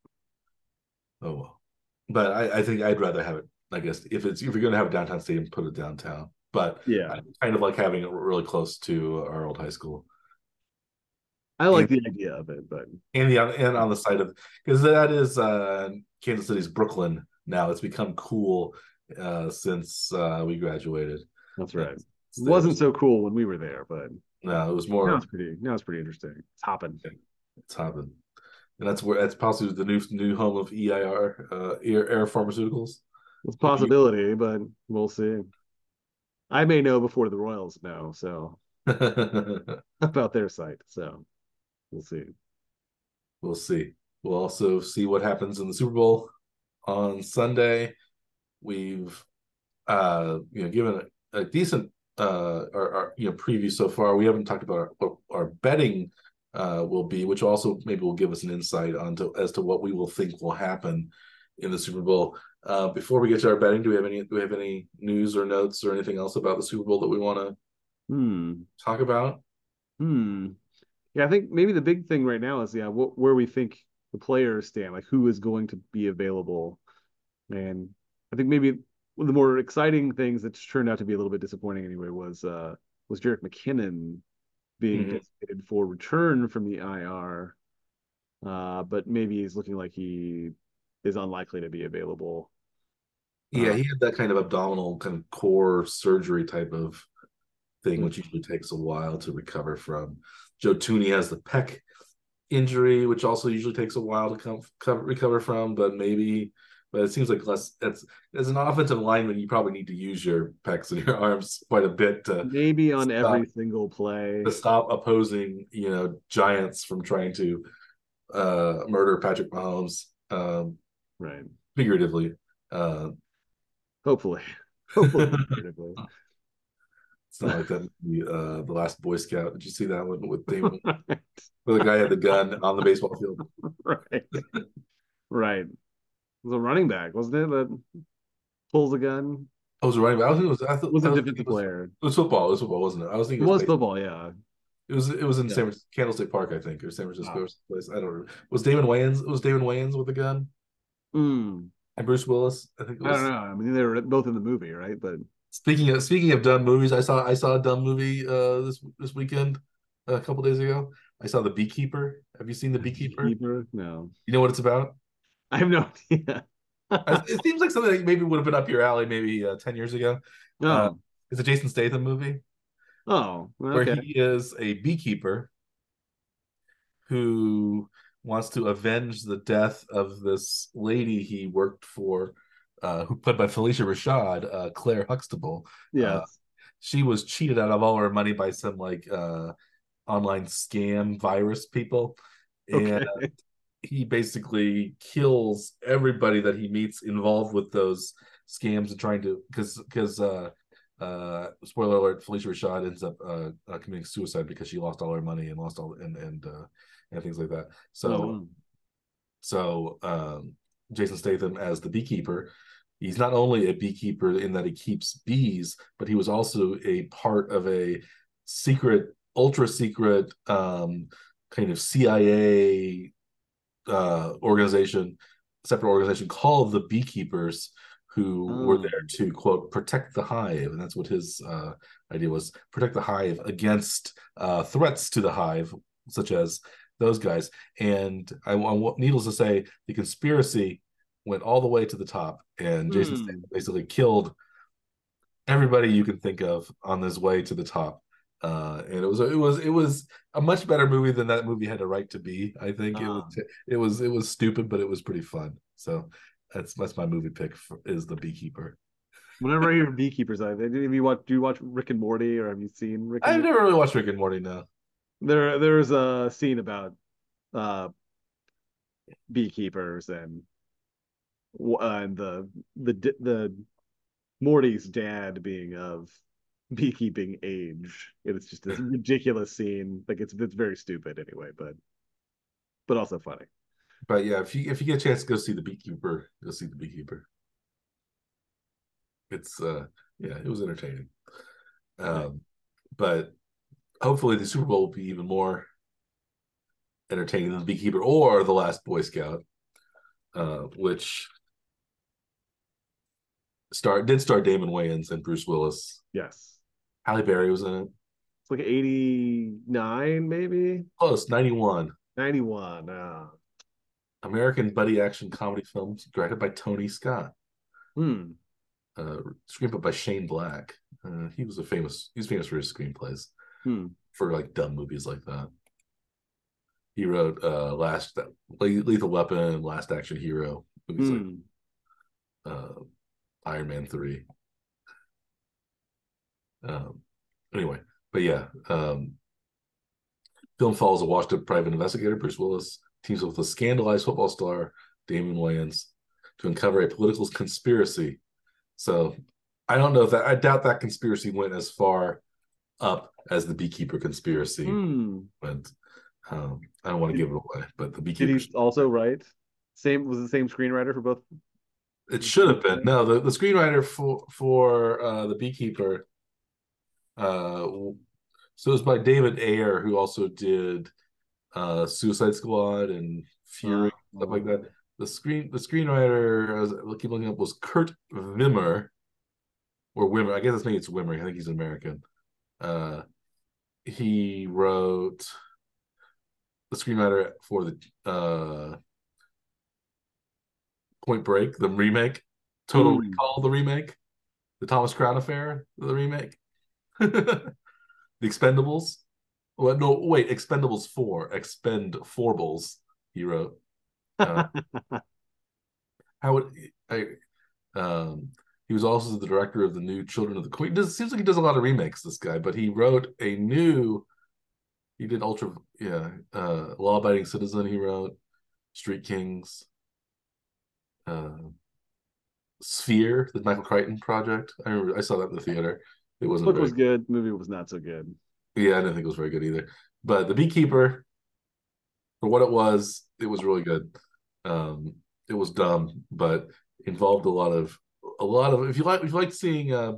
Oh well, but I, I think I'd rather have it. I guess if it's if you're going to have a downtown stadium, put it downtown. But yeah, I kind of like having it really close to our old high school. I like and, the idea of it, but and the and on the side of because that is uh Kansas City's Brooklyn now. It's become cool uh since uh we graduated. That's right. It wasn't so cool when we were there, but no, it was more. Now it's pretty. Now it's pretty interesting. It's hopping. It's hopping, and that's where that's possibly the new new home of EIR, uh, Air, Air Pharmaceuticals. It's a possibility, but we'll see. I may know before the Royals know, so about their site. So we'll see. We'll see. We'll also see what happens in the Super Bowl on Sunday. We've uh you know given a, a decent uh, our, our, you know preview so far. We haven't talked about our, what our betting uh, will be, which also maybe will give us an insight onto as to what we will think will happen in the Super Bowl. Uh, before we get to our betting, do we have any do we have any news or notes or anything else about the Super Bowl that we want to hmm. talk about? Hmm. Yeah, I think maybe the big thing right now is yeah, what, where we think the players stand, like who is going to be available, and I think maybe one of the more exciting things that turned out to be a little bit disappointing anyway was uh was Jerick McKinnon being mm-hmm. designated for return from the IR. Uh, but maybe he's looking like he is unlikely to be available Yeah, Uh, he had that kind of abdominal kind of core surgery type of thing, which usually takes a while to recover from. Joe Thuney has the pec injury, which also usually takes a while to come, come recover from, but maybe but it seems like less as as an offensive lineman, you probably need to use your pecs and your arms quite a bit to maybe on stop- every single play. to stop opposing, you know, giants from trying to uh murder Patrick Mahomes, um, Right. figuratively. Uh Hopefully. Hopefully. figuratively. It's not like that movie, uh The Last Boy Scout. Did you see that one with Damon where the guy had the gun on the baseball field? right. Right. It was a running back, wasn't it? That pulls a gun. I was a running back. I it was I thought It was I a was it was- player. It was football. It was football, wasn't it? I was thinking It thinking was football, yeah. It was it was in Yeah. San Francisco, Candlestick Park, I think, or San Francisco Oh. or someplace. I don't remember. Was Damon Wayans? Was Damon Wayans with a gun? Mm. And Bruce Willis? I think it I don't know. I mean, they were both in the movie, right? But Speaking of speaking of dumb movies, I saw I saw a dumb movie uh this this weekend a couple days ago. I saw The Beekeeper. Have you seen The Beekeeper? Keeper? No. You know what it's about? I have no idea. It seems like something that maybe would have been up your alley maybe uh, 10 years ago. oh. uh, It's a Jason Statham movie. oh. where he is a beekeeper who wants to avenge the death of this lady he worked for, uh, who played by Phylicia Rashad, uh, Claire Huxtable. yes. She was cheated out of all her money by some like uh, online scam virus people, and okay. he basically kills everybody that he meets involved with those scams and trying to because because uh uh spoiler alert phylicia rashad ends up uh, uh committing suicide because she lost all her money and lost all and and uh and things like that so Oh, so um jason statham as the beekeeper he's not only a beekeeper in that he keeps bees but he was also a part of a secret ultra secret um kind of cia uh organization separate organization called the beekeepers who were Oh. there to quote protect the hive and that's what his uh idea was protect the hive against uh threats to the hive such as those guys and i want needless to say the conspiracy went all the way to the top and jason. Statham basically killed everybody you can think of on his way to the top uh and it was it was it was a much better movie than that movie had a right to be i think it was Ah. it was it was stupid but it was pretty fun so that's that's my movie pick for, is the beekeeper Whenever I hear beekeepers, I have you watch? Do you watch Rick and Morty, or have you seen Rick? And i've Morty? never really watched rick and morty now There, there's a scene about uh beekeepers and uh, and the the the Morty's dad being of beekeeping age. It's just this ridiculous scene. Like it's it's very stupid anyway, but but also funny. but yeah if you if you get a chance to go see the beekeeper go see the beekeeper it's uh yeah it was entertaining um but hopefully the super bowl will be even more entertaining than the beekeeper or the last boy scout uh which star did star damon wayans and bruce willis Yes, halle berry was in it it's like eighty nine, maybe close 91 ninety one. Uh, american buddy action comedy films directed by tony scott hmm. uh, screenplay by Shane Black. Uh, he was a famous. He's famous for his screenplays Hmm. for like dumb movies like that. He wrote uh, Last Lethal Weapon, Last Action Hero, movies like Hmm. uh, Iron Man three. Um, anyway, but yeah, um, film follows a washed-up private investigator, Bruce Willis, teams up with a scandalized football star, Damon Wayans, to uncover a political conspiracy. So I don't know if that I doubt that conspiracy went as far up as the beekeeper conspiracy Hmm. went. Um, I don't want to give it away, but the beekeeper. Did he also write? Same was the same screenwriter for both. It should have been. No, the, the screenwriter for for uh, the Beekeeper. Uh, so it was by David Ayer, who also did uh, Suicide Squad and Fury stuff like that. The screen the screenwriter I was I keep looking up was Kurt Wimmer, or Wimmer. I guess it's maybe it's Wimmer. I think he's American. Uh, he wrote the screenwriter for the uh, Point Break, the remake, Total Hmm. Recall, the remake, the Thomas Crown Affair, the remake, the Expendables. Well, no, wait, Expendables four, Expend Forbles. He wrote. Uh, how would I? Um, he was also the director of the new Children of the Queen. Does seems like he does a lot of remakes. This guy, but he wrote a new. He did Ultra, yeah, uh, Law Abiding Citizen. He wrote Street Kings. Uh, Sphere, the Michael Crichton project. I remember I saw that in the theater. It wasn't Book was good. Movie was not so good. yeah, I didn't think it was very good either. But the Beekeeper, for what it was, it was really good. Um, it was dumb, but involved a lot of a lot of if you like if you like seeing uh,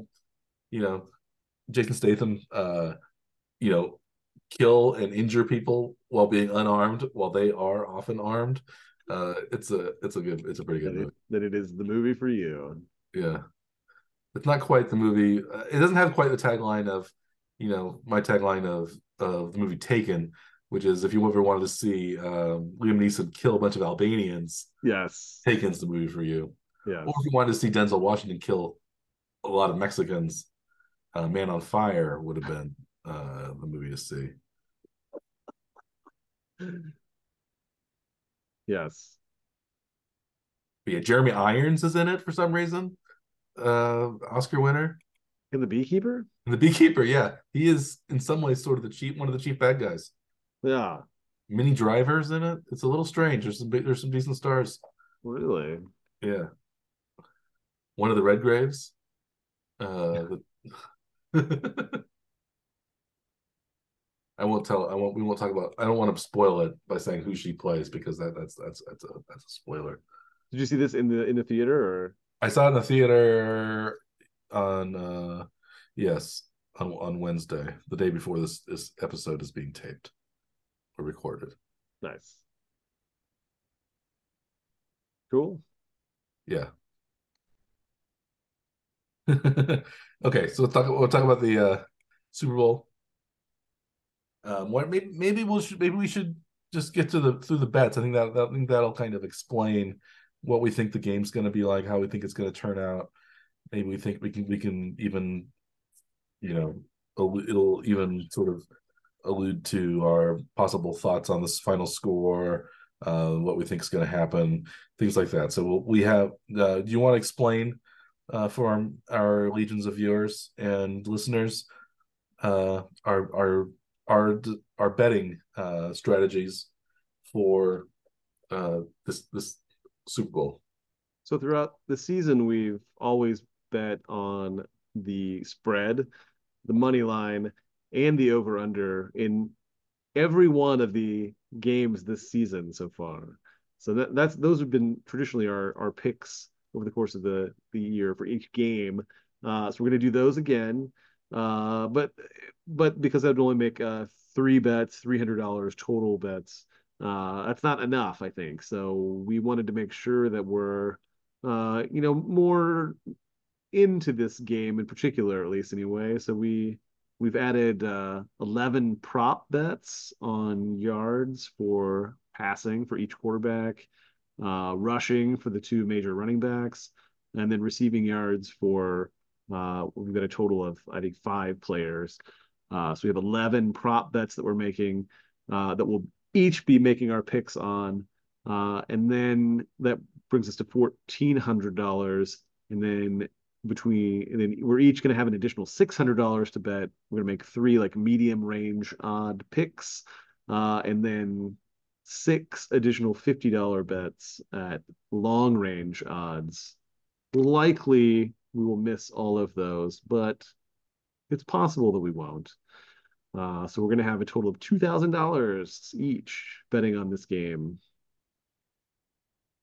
you know, Jason Statham uh, you know, kill and injure people while being unarmed while they are often armed. Uh it's a it's a good it's a pretty good That movie. it, that it is the movie for you. Yeah. It's not quite the movie. Uh, it doesn't have quite the tagline of, you know, my tagline of of the movie Taken, which is if you ever wanted to see um, Liam Neeson kill a bunch of Albanians, Yes. Taken's the movie for you. Yeah, Or if you wanted to see Denzel Washington kill a lot of Mexicans, uh, Man on Fire would have been uh, the movie to see. Yes. But yeah, Jeremy Irons is in it for some reason. Uh, Oscar winner. In the beekeeper? And the beekeeper, yeah, he is in some ways sort of the chief, one of the chief bad guys. Yeah. Minnie Driver's in it. It's a little strange. There's some big, there's some decent stars. Really? Yeah. One of the Redgraves. Uh, the... I won't tell. I won't. We won't talk about. I don't want to spoil it by saying who she plays because that that's that's that's a that's a spoiler. Did you see this in the in the theater or I saw it in the theater on uh yes on on Wednesday, the day before this this episode is being taped or recorded. nice? Cool. Yeah. okay, so we'll talk. We'll talk about the uh, Super Bowl. Um, what maybe maybe we'll should maybe we should just get to the through the bets. I think that, that I think that'll kind of explain what we think the game's going to be like, how we think it's going to turn out. Maybe we think we can we can even, you know, it'll, it'll even sort of allude to our possible thoughts on this final score, uh, what we think is going to happen, things like that. So we'll, we have. Uh, do you want to explain uh, for our, our legions of viewers and listeners uh, our our our our betting uh, strategies for uh, this this Super Bowl? So throughout the season, we've always bet on the spread, the money line, and the over under in every one of the games this season so far. So that that's those have been traditionally our our picks over the course of the the year for each game. Uh, so we're going to do those again. Uh, but but because I'd only make uh, three bets, three hundred dollars total bets. Uh, that's not enough, I think. So we wanted to make sure that we're uh, you know, more into this game in particular, at least anyway. So we we've added uh, 11 prop bets on yards for passing for each quarterback, uh, rushing for the two major running backs, and then receiving yards for uh, we've got a total of I think five players. Uh, so we have 11 prop bets that we're making uh, that will each be making our picks on. Uh, and then that brings us to fourteen hundred dollars, and then between and then we're each going to have an additional six hundred dollars to bet. We're going to make three like medium range odd picks, uh, and then six additional fifty dollar bets at long range odds. Likely we will miss all of those, but it's possible that we won't. Uh, so we're going to have a total of two thousand dollars each betting on this game.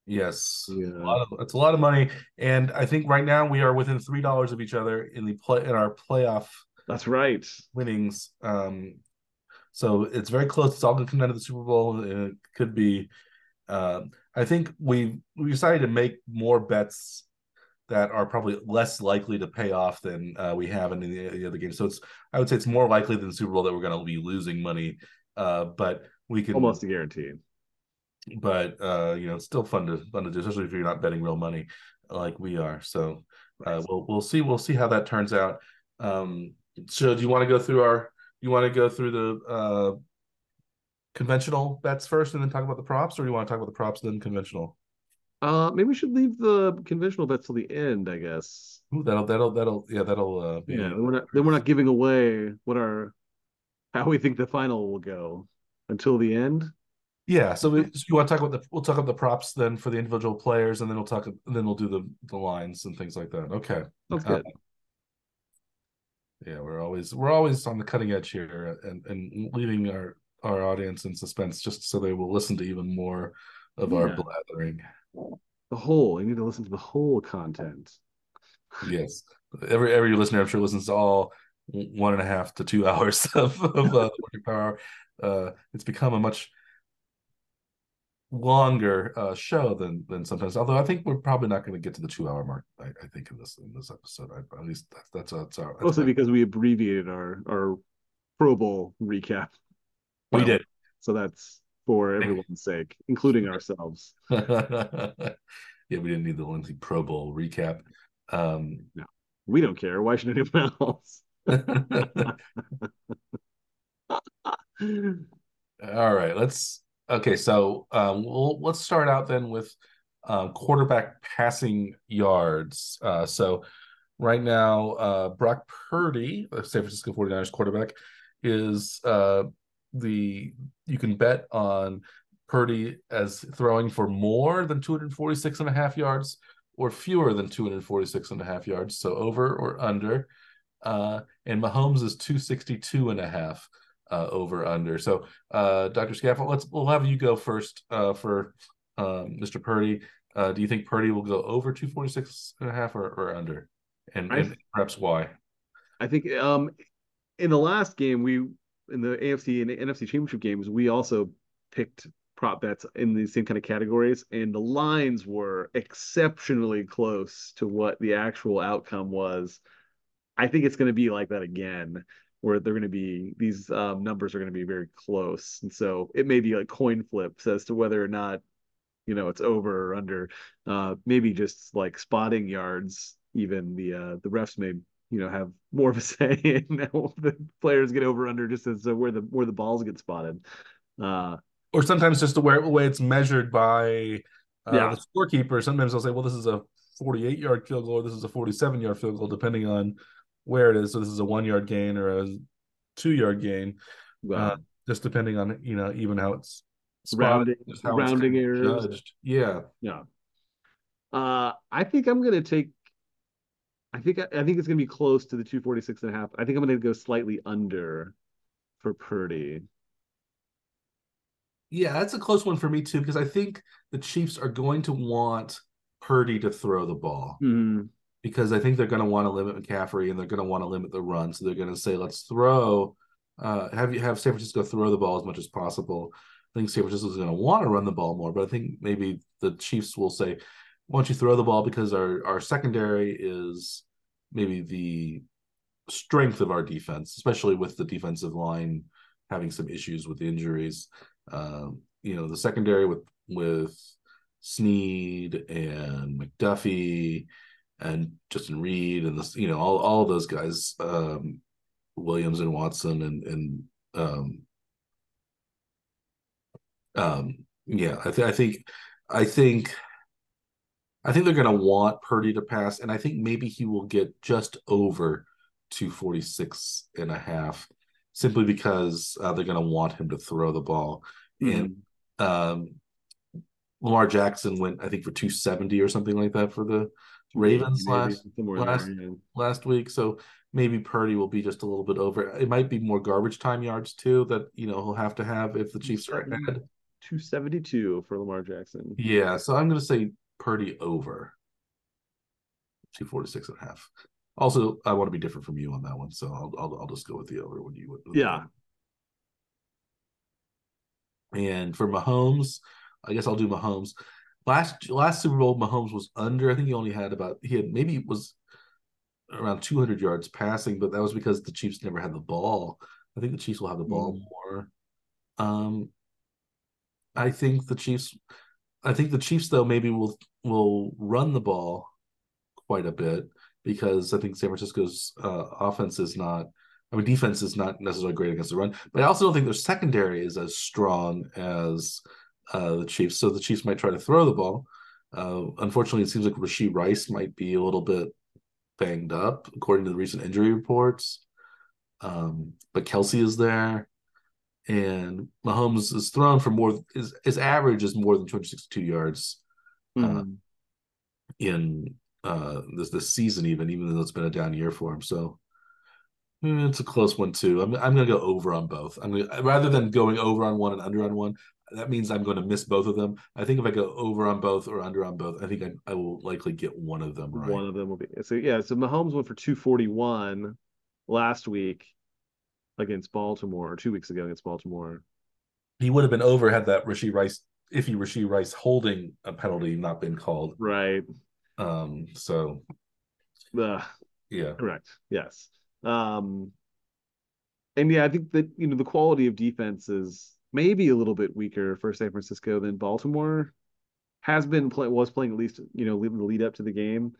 Yes, Yeah. a lot of, it's a lot of money, and I think right now we are within three dollars of each other in the play in our playoff That's right. winnings. Um, so it's very close. It's all going to come down to the Super Bowl. and It could be. Um, I think we we decided to make more bets that are probably less likely to pay off than uh, we have in the, the other games. So it's I would say it's more likely than the Super Bowl that we're going to be losing money. Uh, but we can Almost a guarantee. but uh, you know, it's still fun to fun to do, especially if you're not betting real money. like we are. So uh, we'll we'll see we'll see how that turns out. Um, so do you want to go through our you want to go through the uh, conventional bets first and then talk about the props, or do you want to talk about the props then conventional? Uh, maybe we should leave the conventional bets till the end, I guess. Ooh, that'll that'll that'll yeah that'll uh, yeah. Then we're not then we're not giving away what our how we think the final will go until the end. Yeah, so, we, so you want to talk about the we'll talk about the props then for the individual players, and then we'll talk and then we'll do the the lines and things like that. Okay, that's good. Uh, yeah, we're always we're always on the cutting edge here, and and leaving our our audience in suspense just so they will listen to even more of yeah. our blathering. The whole you need to listen to the whole content. Yes, every every listener I'm sure listens to all one and a half to two hours of, of uh, working power. Uh, it's become a much longer uh, show than than sometimes. Although I think we're probably not going to get to the two hour mark. I, I, think in this in this episode, I, at least that's that's, that's our. That's Mostly because we abbreviated our our Pro Bowl recap. We did. So that's for everyone's sake, including ourselves. yeah, we didn't need the lengthy Pro Bowl recap. Um, no, we don't care. Why should anyone else? All right, let's Okay, so um, we'll, let's start out then with um, quarterback passing yards. Uh, so right now, uh, Brock Purdy, the San Francisco 49ers quarterback, is uh, the you can bet on Purdy as throwing for more than 246 and a half yards or fewer than 246 and a half yards. So over or under. Uh, and Mahomes is 262 and a half uh, over under. So, uh, Dr. Scaffel, let's we'll have you go first uh, for um, Mr. Purdy. Uh, do you think Purdy will go over 246 and a half or, or under? And, and perhaps why? I think um, in the last game, we in the AFC and the NFC championship games, we also picked prop bets in the same kind of categories, and the lines were exceptionally close to what the actual outcome was. I think it's going to be like that again where they're going to be these um, numbers are going to be very close, and so it may be like coin flips as to whether or not you know it's over or under. Uh, maybe just like spotting yards, even the uh, the refs may you know have more of a say in the players get over under just as uh, where the where the balls get spotted. Uh, or sometimes just the way, the way it's measured by uh, yeah. the scorekeeper. Sometimes they'll say, well, this is a 48 yard field goal, or this is a 47 yard field goal, depending on where it is. So this is a one yard gain or a two yard gain, wow. uh, just depending on you know even how it's rounding how rounding it's errors. Judged. Yeah, yeah. Uh, I think I'm gonna take. I think I think it's gonna be close to the 246 and a half. I think I'm gonna go slightly under for Purdy. Yeah, that's a close one for me too because I think the Chiefs are going to want Purdy to throw the ball. Mm because I think they're going to want to limit McCaffrey and they're going to want to limit the run. So they're going to say, let's throw, uh, have you have San Francisco throw the ball as much as possible. I think San Francisco is going to want to run the ball more, but I think maybe the Chiefs will say, don't you throw the ball because our our secondary is maybe the strength of our defense, especially with the defensive line having some issues with injuries. Um, you know, the secondary with with Sneed and McDuffie and Justin Reid and this, you know, all all those guys, um, Williams and Watson and and um, um, yeah, I, th- I think I think I think they're going to want Purdy to pass, and I think maybe he will get just over 246 and a half simply because uh, they're going to want him to throw the ball. Mm-hmm. And um, Lamar Jackson went, I think, for 270 or something like that for the Ravens last last, last week. So maybe Purdy will be just a little bit over. It might be more garbage time yards too that you know he'll have to have if the Chiefs are ahead. 272 for Lamar Jackson. Yeah, so I'm gonna say Purdy over 246 and a half. Also, I want to be different from you on that one, so I'll I'll, I'll just go with the over when you would. Yeah. And for Mahomes, I guess I'll do Mahomes last last Super Bowl, Mahomes was under. I think he only had about he had maybe it was around 200 yards passing, but that was because the Chiefs never had the ball. I think the Chiefs will have the ball mm. more. Um, I think the Chiefs. I think the Chiefs though maybe will will run the ball quite a bit because I think San Francisco's uh, offense is not. I mean, defense is not necessarily great against the run, but I also don't think their secondary is as strong as uh, the Chiefs. So the Chiefs might try to throw the ball. Uh, unfortunately, it seems like Rashee Rice might be a little bit banged up, according to the recent injury reports. Um, but Kelce is there, and Mahomes is thrown for more. His, his average is more than 262 yards mm. in uh, this this season, even even though it's been a down year for him. So mm, it's a close one too. I'm I'm gonna go over on both. I'm gonna rather than going over on one and under on one. That means I'm going to miss both of them. I think if I go over on both or under on both, I think I, I will likely get one of them right. One of them will be so yeah. So Mahomes went for 241 last week against Baltimore, or two weeks ago against Baltimore. He would have been over had that Rashee Rice, if he Rashee Rice holding a penalty not been called. Right. Um. So. Uh, yeah. Correct. Yes. Um. And yeah, I think that you know the quality of defense is maybe a little bit weaker for San Francisco than Baltimore has been play was playing at least you know the lead up to the game.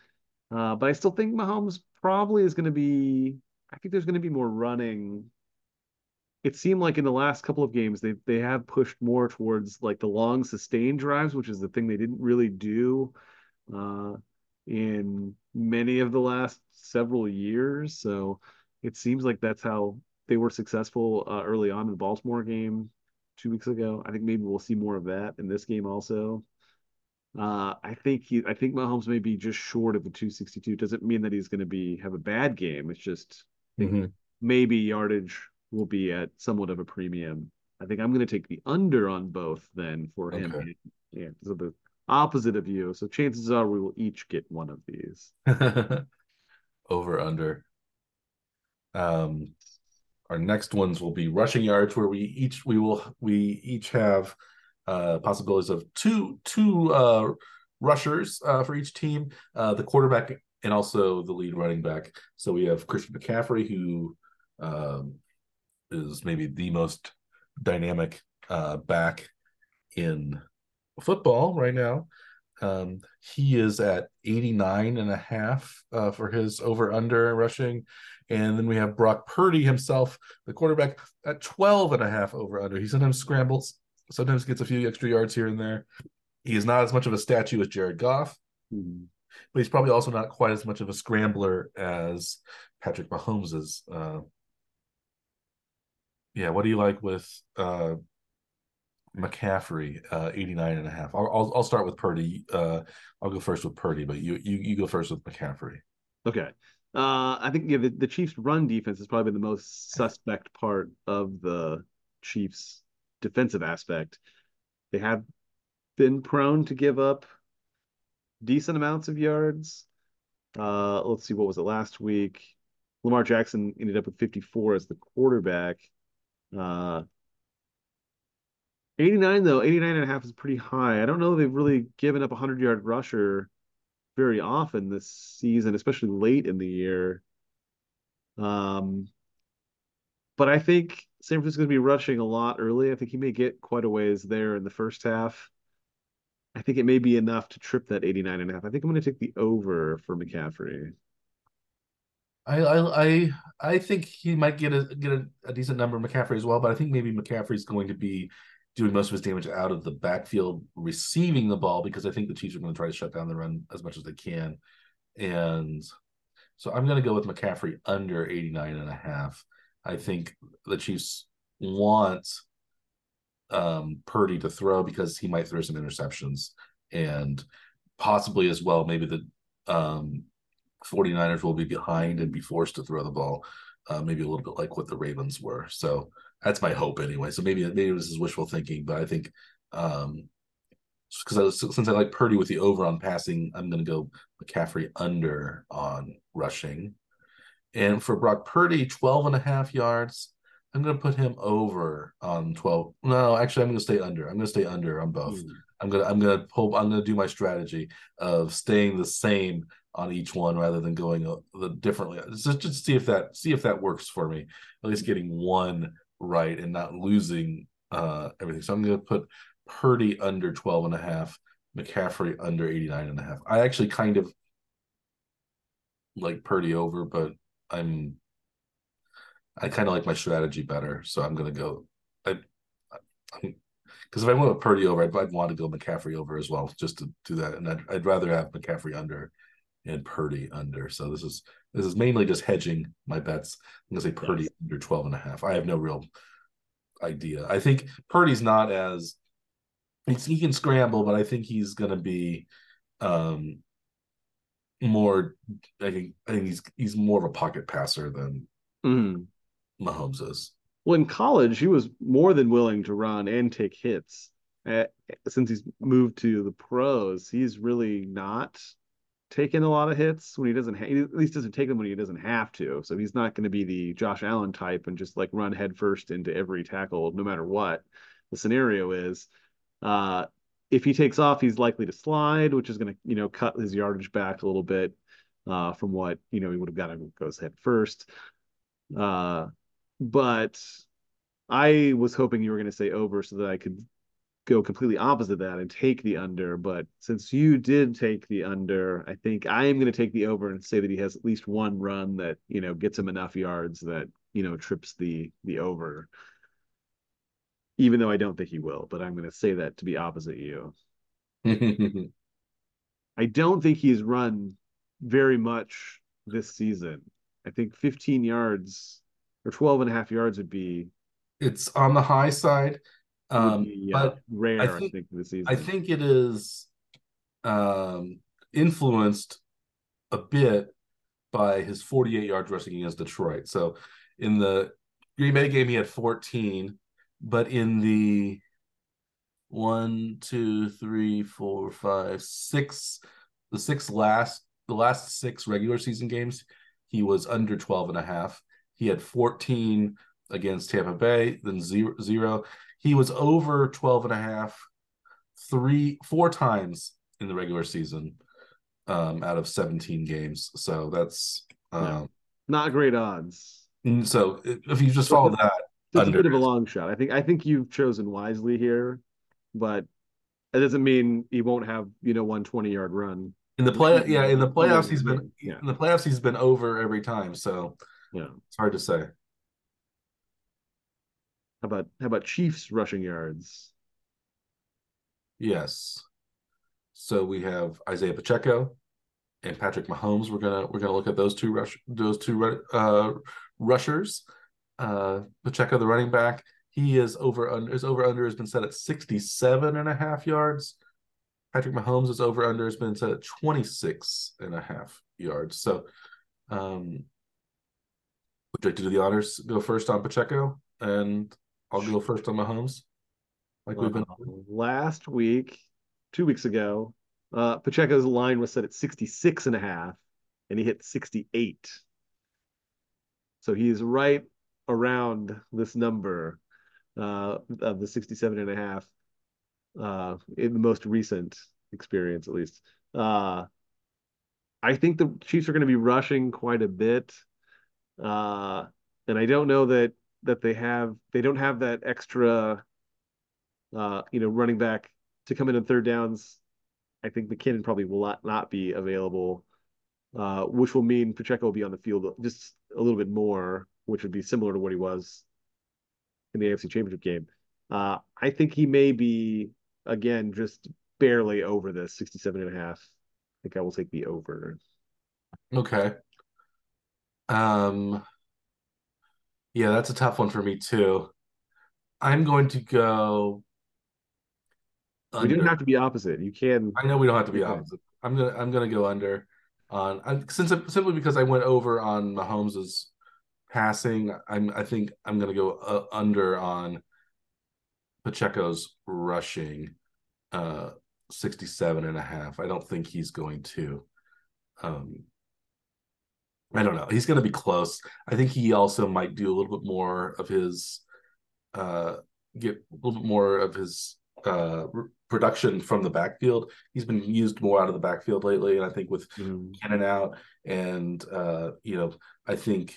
Uh, but I still think Mahomes probably is going to be. I think there's going to be more running. It seemed like in the last couple of games they they have pushed more towards like the long sustained drives, which is the thing they didn't really do uh, in many of the last several years. So it seems like that's how they were successful uh, early on in the Baltimore game two weeks ago. I think maybe we'll see more of that in this game also. Uh, I think he, I think Mahomes may be just short of the 262. Doesn't mean that he's going to be have a bad game. It's just mm-hmm. maybe yardage will be at somewhat of a premium. I think I'm going to take the under on both then for him. Yeah, so the opposite of you. So chances are we will each get one of these. Over under. Um, our next ones will be rushing yards, where we each we will we each have uh, possibilities of two two uh, rushers uh, for each team, uh, the quarterback and also the lead running back. So we have Christian McCaffrey, who um, is maybe the most dynamic uh, back in football right now. Um, he is at 89 and a half uh, for his over under rushing. And then we have Brock Purdy himself, the quarterback, at 12 and a half over under. He sometimes scrambles, sometimes gets a few extra yards here and there. He is not as much of a statue as Jared Goff, mm-hmm. but he's probably also not quite as much of a scrambler as Patrick Mahomes is. Uh, yeah, what do you like with uh, McCaffrey, uh, 89 and a half. I'll, I'll, I'll start with Purdy. Uh, I'll go first with Purdy, but you, you, you go first with McCaffrey. Okay. Uh, I think yeah, the, the Chiefs' run defense has probably the most suspect part of the Chiefs' defensive aspect. They have been prone to give up decent amounts of yards. Uh, let's see, what was it last week? Lamar Jackson ended up with 54 as the quarterback. Uh, 89 though 89 and a half is pretty high. I don't know they've really given up a 100 yard rusher very often this season especially late in the year. Um but i think san francisco's going to be rushing a lot early. I think he may get quite a ways there in the first half. I think it may be enough to trip that 89 and a half. I think i'm going to take the over for mccaffrey I, I I I think he might get a get a, a decent number of McCaffrey as well, but I think maybe McCaffrey's going to be doing most of his damage out of the backfield receiving the ball because I think the Chiefs are going to try to shut down the run as much as they can. And so I'm going to go with McCaffrey under 89 and a half. I think the Chiefs want um, Purdy to throw because he might throw some interceptions and possibly as well, maybe the um, 49ers will be behind and be forced to throw the ball, uh, maybe a little bit like what the Ravens were. So that's my hope anyway. So maybe maybe this is wishful thinking, but I think um because since I like Purdy with the over on passing, I'm going to go McCaffrey under on rushing. And for Brock Purdy, 12 and a half yards, I'm going to put him over on 12. No, actually, I'm going to stay under. I'm going to stay under on both. Mm. I'm going to I'm going to pull. I'm going to do my strategy of staying the same on each one rather than going the differently. Just just see if that see if that works for me. At least getting one right and not losing uh, everything. So I'm going to put Purdy under 12 and a half, McCaffrey under 89 and a half. I actually kind of like Purdy over, but I'm I kind of like my strategy better, so I'm gonna go. I I'm because if I went with Purdy over, I'd, I'd, want to go McCaffrey over as well, just to do that, and I'd, I'd rather have McCaffrey under and Purdy under. So this is this is mainly just hedging my bets. I'm gonna say Purdy yes. under 12 and a half. I have no real idea. I think Purdy's not as he can scramble, but I think he's gonna be um more I think I think he's he's more of a pocket passer than mm. Mahomes is. Well, in college, he was more than willing to run and take hits. Uh, since he's moved to the pros, he's really not taking a lot of hits when he doesn't. Ha- he at least doesn't take them when he doesn't have to. So he's not going to be the Josh Allen type and just like run headfirst into every tackle, no matter what the scenario is. Uh, if he takes off, he's likely to slide, which is going to you know cut his yardage back a little bit uh, from what you know he would have gotten goes head first. Uh, but I was hoping you were going to say over so that I could go completely opposite that and take the under. But since you did take the under, I think I am going to take the over and say that he has at least one run that you know gets him enough yards that you know trips the the over. Even though I don't think he will, but I'm going to say that to be opposite you. I don't think he's run very much this season. I think 15 yards or 12 and a half yards would be it's on the high side um be, but rare I think, I think this season. i think it is um influenced a bit by his 48 yard rushing against detroit. So in the green bay game he had 14 but in the one two three four five six the six last the last six regular season games he was under 12 and a half. He had 14 against Tampa Bay, then zero, zero. He was over 12 and a half three, four times in the regular season um, out of 17 games. So that's um, yeah. not great odds. So if you just follow that, it's under, a bit of a long shot. I think I think you've chosen wisely here, but it doesn't mean he won't have you know one 20 yard run in the play. Yeah, in the playoffs he's been yeah. in the playoffs he's been over every time. So yeah, it's hard to say. How about how about Chiefs rushing yards? Yes. So we have Isaiah Pacheco and Patrick Mahomes. We're gonna we're gonna look at those two rush those two uh, rushers. Uh, Pacheco, the running back, he is over under his over under has been set at 67 and a half yards. Patrick Mahomes' is over under has been set at 26 and a half yards. So um, would you like to do the honors? Go first on Pacheco, and I'll go first on Mahomes. Like we've been last week, two weeks ago, uh, Pacheco's line was set at 66 and a half, and he hit 68. So he's right around this number uh, of the 67 and a half uh, in the most recent experience, at least. Uh, I think the Chiefs are going to be rushing quite a bit. Uh, and I don't know that that they have they don't have that extra uh, you know, running back to come in on third downs. I think McKinnon probably will not, not be available, uh, which will mean Pacheco will be on the field just a little bit more, which would be similar to what he was in the AFC Championship game. Uh, I think he may be again just barely over the 67 and a half. I think I will take the over. Okay. Um, yeah, that's a tough one for me too. I'm going to go. Under. We didn't have to be opposite. You can. I know we don't have to be opposite. I'm gonna. I'm gonna go under on I, since simply because I went over on Mahomes's passing. I'm. I think I'm gonna go uh, under on Pacheco's rushing. Uh, 67 and a half. I don't think he's going to. Um, I don't know. He's going to be close. I think he also might do a little bit more of his, uh, get a little bit more of his uh, production from the backfield. He's been used more out of the backfield lately, and I think with mm. Cannon out, and uh, you know, I think,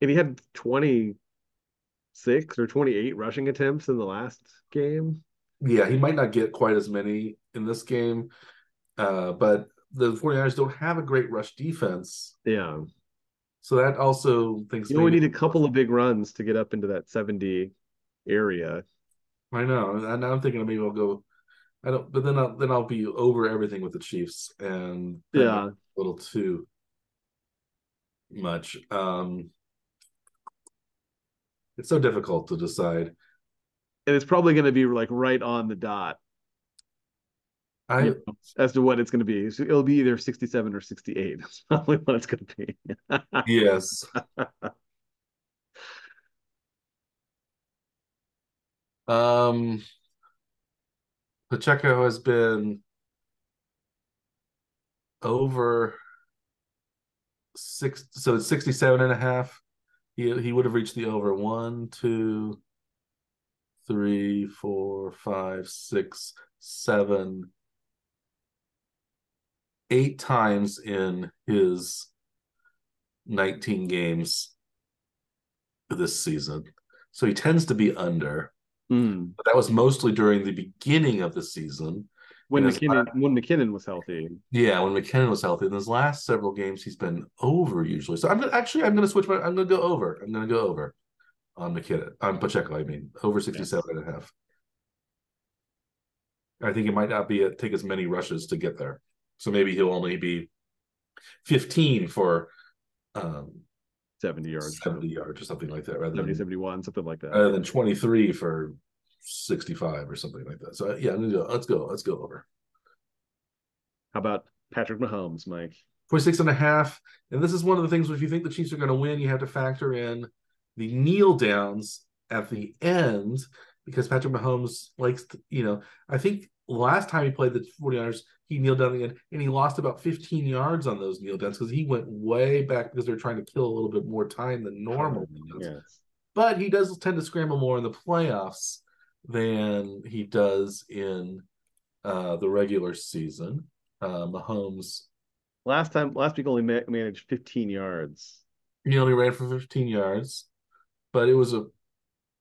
and he had twenty six or twenty eight rushing attempts in the last game. Yeah, he might not get quite as many in this game, uh, but the 49ers don't have a great rush defense. Yeah. So that also thinks you only need a couple of big runs to get up into that 70 area. I know. And I'm thinking maybe I'll go I don't but then I'll then I'll be over everything with the Chiefs and yeah, a little too much. Um it's so difficult to decide. And it's probably going to be like right on the dot. I you know, as to what it's going to be. It'll be either 67 or 68. That's probably what it's going to be. yes. um Pacheco has been over six so it's 67 and a half he, he would have reached the over one two three four five six seven eight times in his 19 games this season. So he tends to be under. Mm. But that was mostly during the beginning of the season. When McKinnon last, when McKinnon was healthy. Yeah, when McKinnon was healthy. In his last several games, he's been over usually. So I'm gonna, actually I'm gonna switch my I'm gonna go over. I'm gonna go over on McKinnon. On Pacheco, I mean, over 67 yes. and a half. I think it might not be a, take as many rushes to get there. So maybe he'll only be 15 for um, 70 yards. 70 yards or something like that. Rather 70, than, 71, something like that. Rather than 23 for 65 or something like that. So yeah, let's go. Let's go over. How about Patrick Mahomes, Mike? 26 and a half. And this is one of the things if you think the Chiefs are going to win, you have to factor in the kneel downs at the end because Patrick Mahomes likes to, you know, I think last time he played the 49ers, he kneeled down again and he lost about 15 yards on those kneel downs because he went way back because they're trying to kill a little bit more time than normal. Yes. But he does tend to scramble more in the playoffs than he does in uh, the regular season. Uh, Mahomes. Last time, last week only ma- managed 15 yards. He only ran for 15 yards, but it was a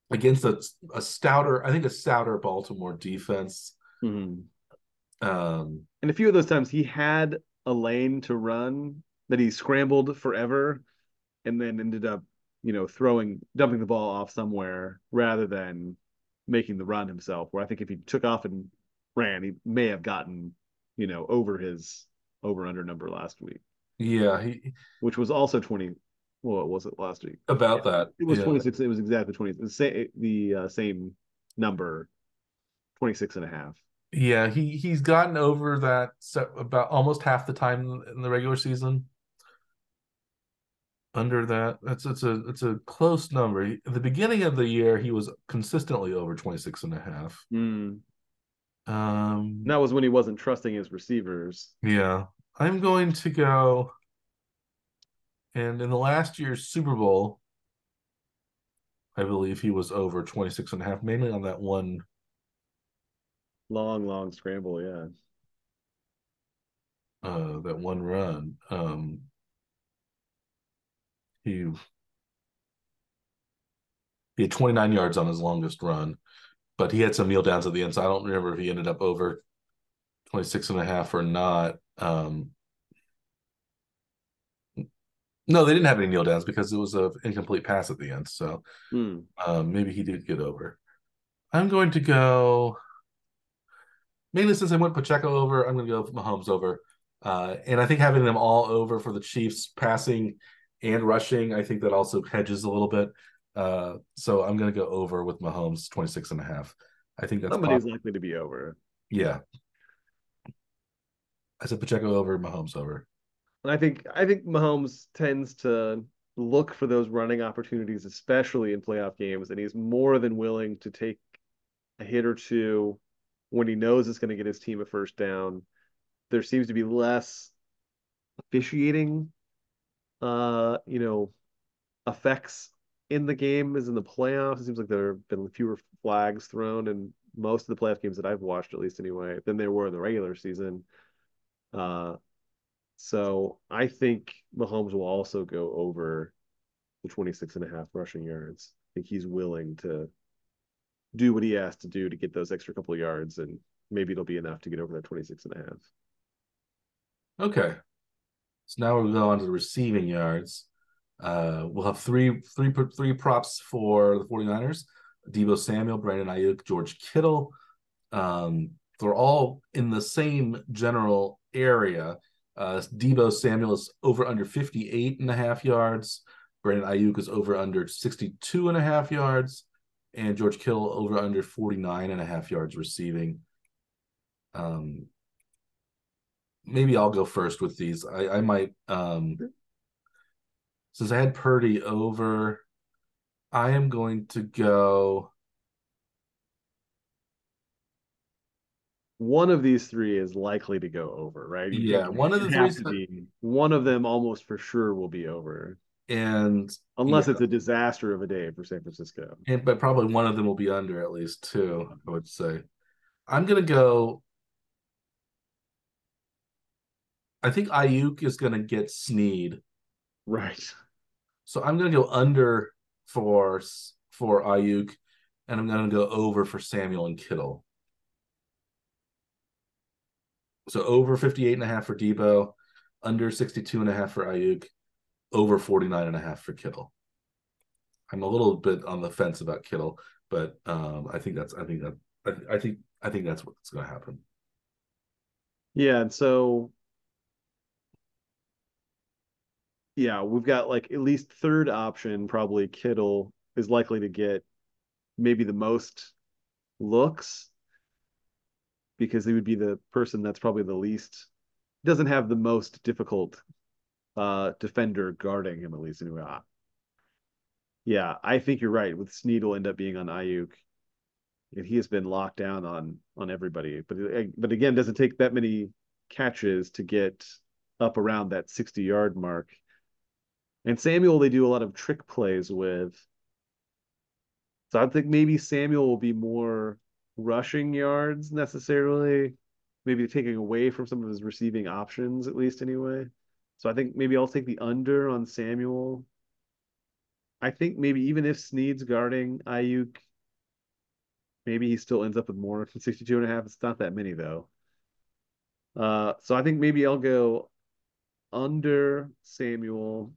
against a, a stouter, I think a stouter Baltimore defense. Mm-hmm. Um, and a few of those times he had a lane to run that he scrambled forever and then ended up, you know, throwing, dumping the ball off somewhere rather than making the run himself. Where I think if he took off and ran, he may have gotten, you know, over his over under number last week. Yeah, he, which was also 20 Well, what was it last week? About that. It was yeah. 26 it was exactly 20 the same the uh, same number 26 and a half. Yeah, he he's gotten over that about almost half the time in the regular season. Under that, that's it's a it's a close number. At the beginning of the year, he was consistently over 26 and a half. Mm. Um, that was when he wasn't trusting his receivers. Yeah, I'm going to go. And in the last year's Super Bowl, I believe he was over 26 and a half, mainly on that one long, long scramble. Yeah. Uh, that one run. Um, he he had 29 yards on his longest run, but he had some kneel downs at the end. So I don't remember if he ended up over 26 and a half or not. Um, no, they didn't have any kneel downs because it was an incomplete pass at the end. So mm. um, maybe he did get over. I'm going to go mainly since I went Pacheco over. I'm going to go Mahomes over, uh, and I think having them all over for the Chiefs passing and rushing, I think that also hedges a little bit. Uh, so I'm going to go over with Mahomes 26 and a half. I think that's somebody's possible. likely to be over. Yeah. I said Pacheco over, Mahomes over. And I think I think Mahomes tends to look for those running opportunities, especially in playoff games, and he's more than willing to take a hit or two when he knows it's going to get his team a first down. There seems to be less officiating, uh, you know, effects in the game as in the playoffs. It seems like there have been fewer flags thrown in most of the playoff games that I've watched, at least anyway, than there were in the regular season. Uh, so I think Mahomes will also go over the 26 and a half rushing yards. I think he's willing to do what he has to do to get those extra couple yards and maybe it'll be enough to get over that 26 and a half. Okay. So now we'll go on to the receiving yards. Uh, we'll have three, three, three props for the 49ers. Deebo Samuel, Brandon Aiyuk, George Kittle. Um, they're all in the same general area. Uh, Deebo Samuel is over under 58 and a half yards. Brandon Aiyuk is over under 62 and a half yards. And George Kittle over under 49 and a half yards receiving. Um, maybe I'll go first with these. I, I might um since I had Purdy over, I am going to go one of these three is likely to go over, right? You yeah, one of the three. Be, one of them almost for sure will be over, and unless yeah. it's a disaster of a day for San Francisco, and but probably one of them will be under at least two. I would say. I'm gonna go. I think Aiyuk is gonna get Sneed. Right. So I'm gonna go under for for Aiyuk, and I'm gonna go over for Samuel and Kittle. So over 58 and a half for Deebo, under 62 and a half for Aiyuk, over 49 and a half for Kittle. I'm a little bit on the fence about Kittle, but um, I think that's I think that I, I think I think that's what's going to happen. Yeah, and so yeah, we've got like at least third option probably Kittle is likely to get maybe the most looks because he would be the person that's probably the least doesn't have the most difficult uh defender guarding him at least anyway. Yeah, I think you're right. With Sneed will end up being on Aiyuk, and he has been locked down on on everybody. But but again, doesn't take that many catches to get up around that 60 yard mark. And Samuel, they do a lot of trick plays with. So I think maybe Samuel will be more rushing yards necessarily, maybe taking away from some of his receiving options, at least anyway. So I think maybe I'll take the under on Samuel. I think maybe even if Sneed's guarding Aiyuk, maybe he still ends up with more than 62 and a half. It's not that many though. Uh, so I think maybe I'll go under Samuel,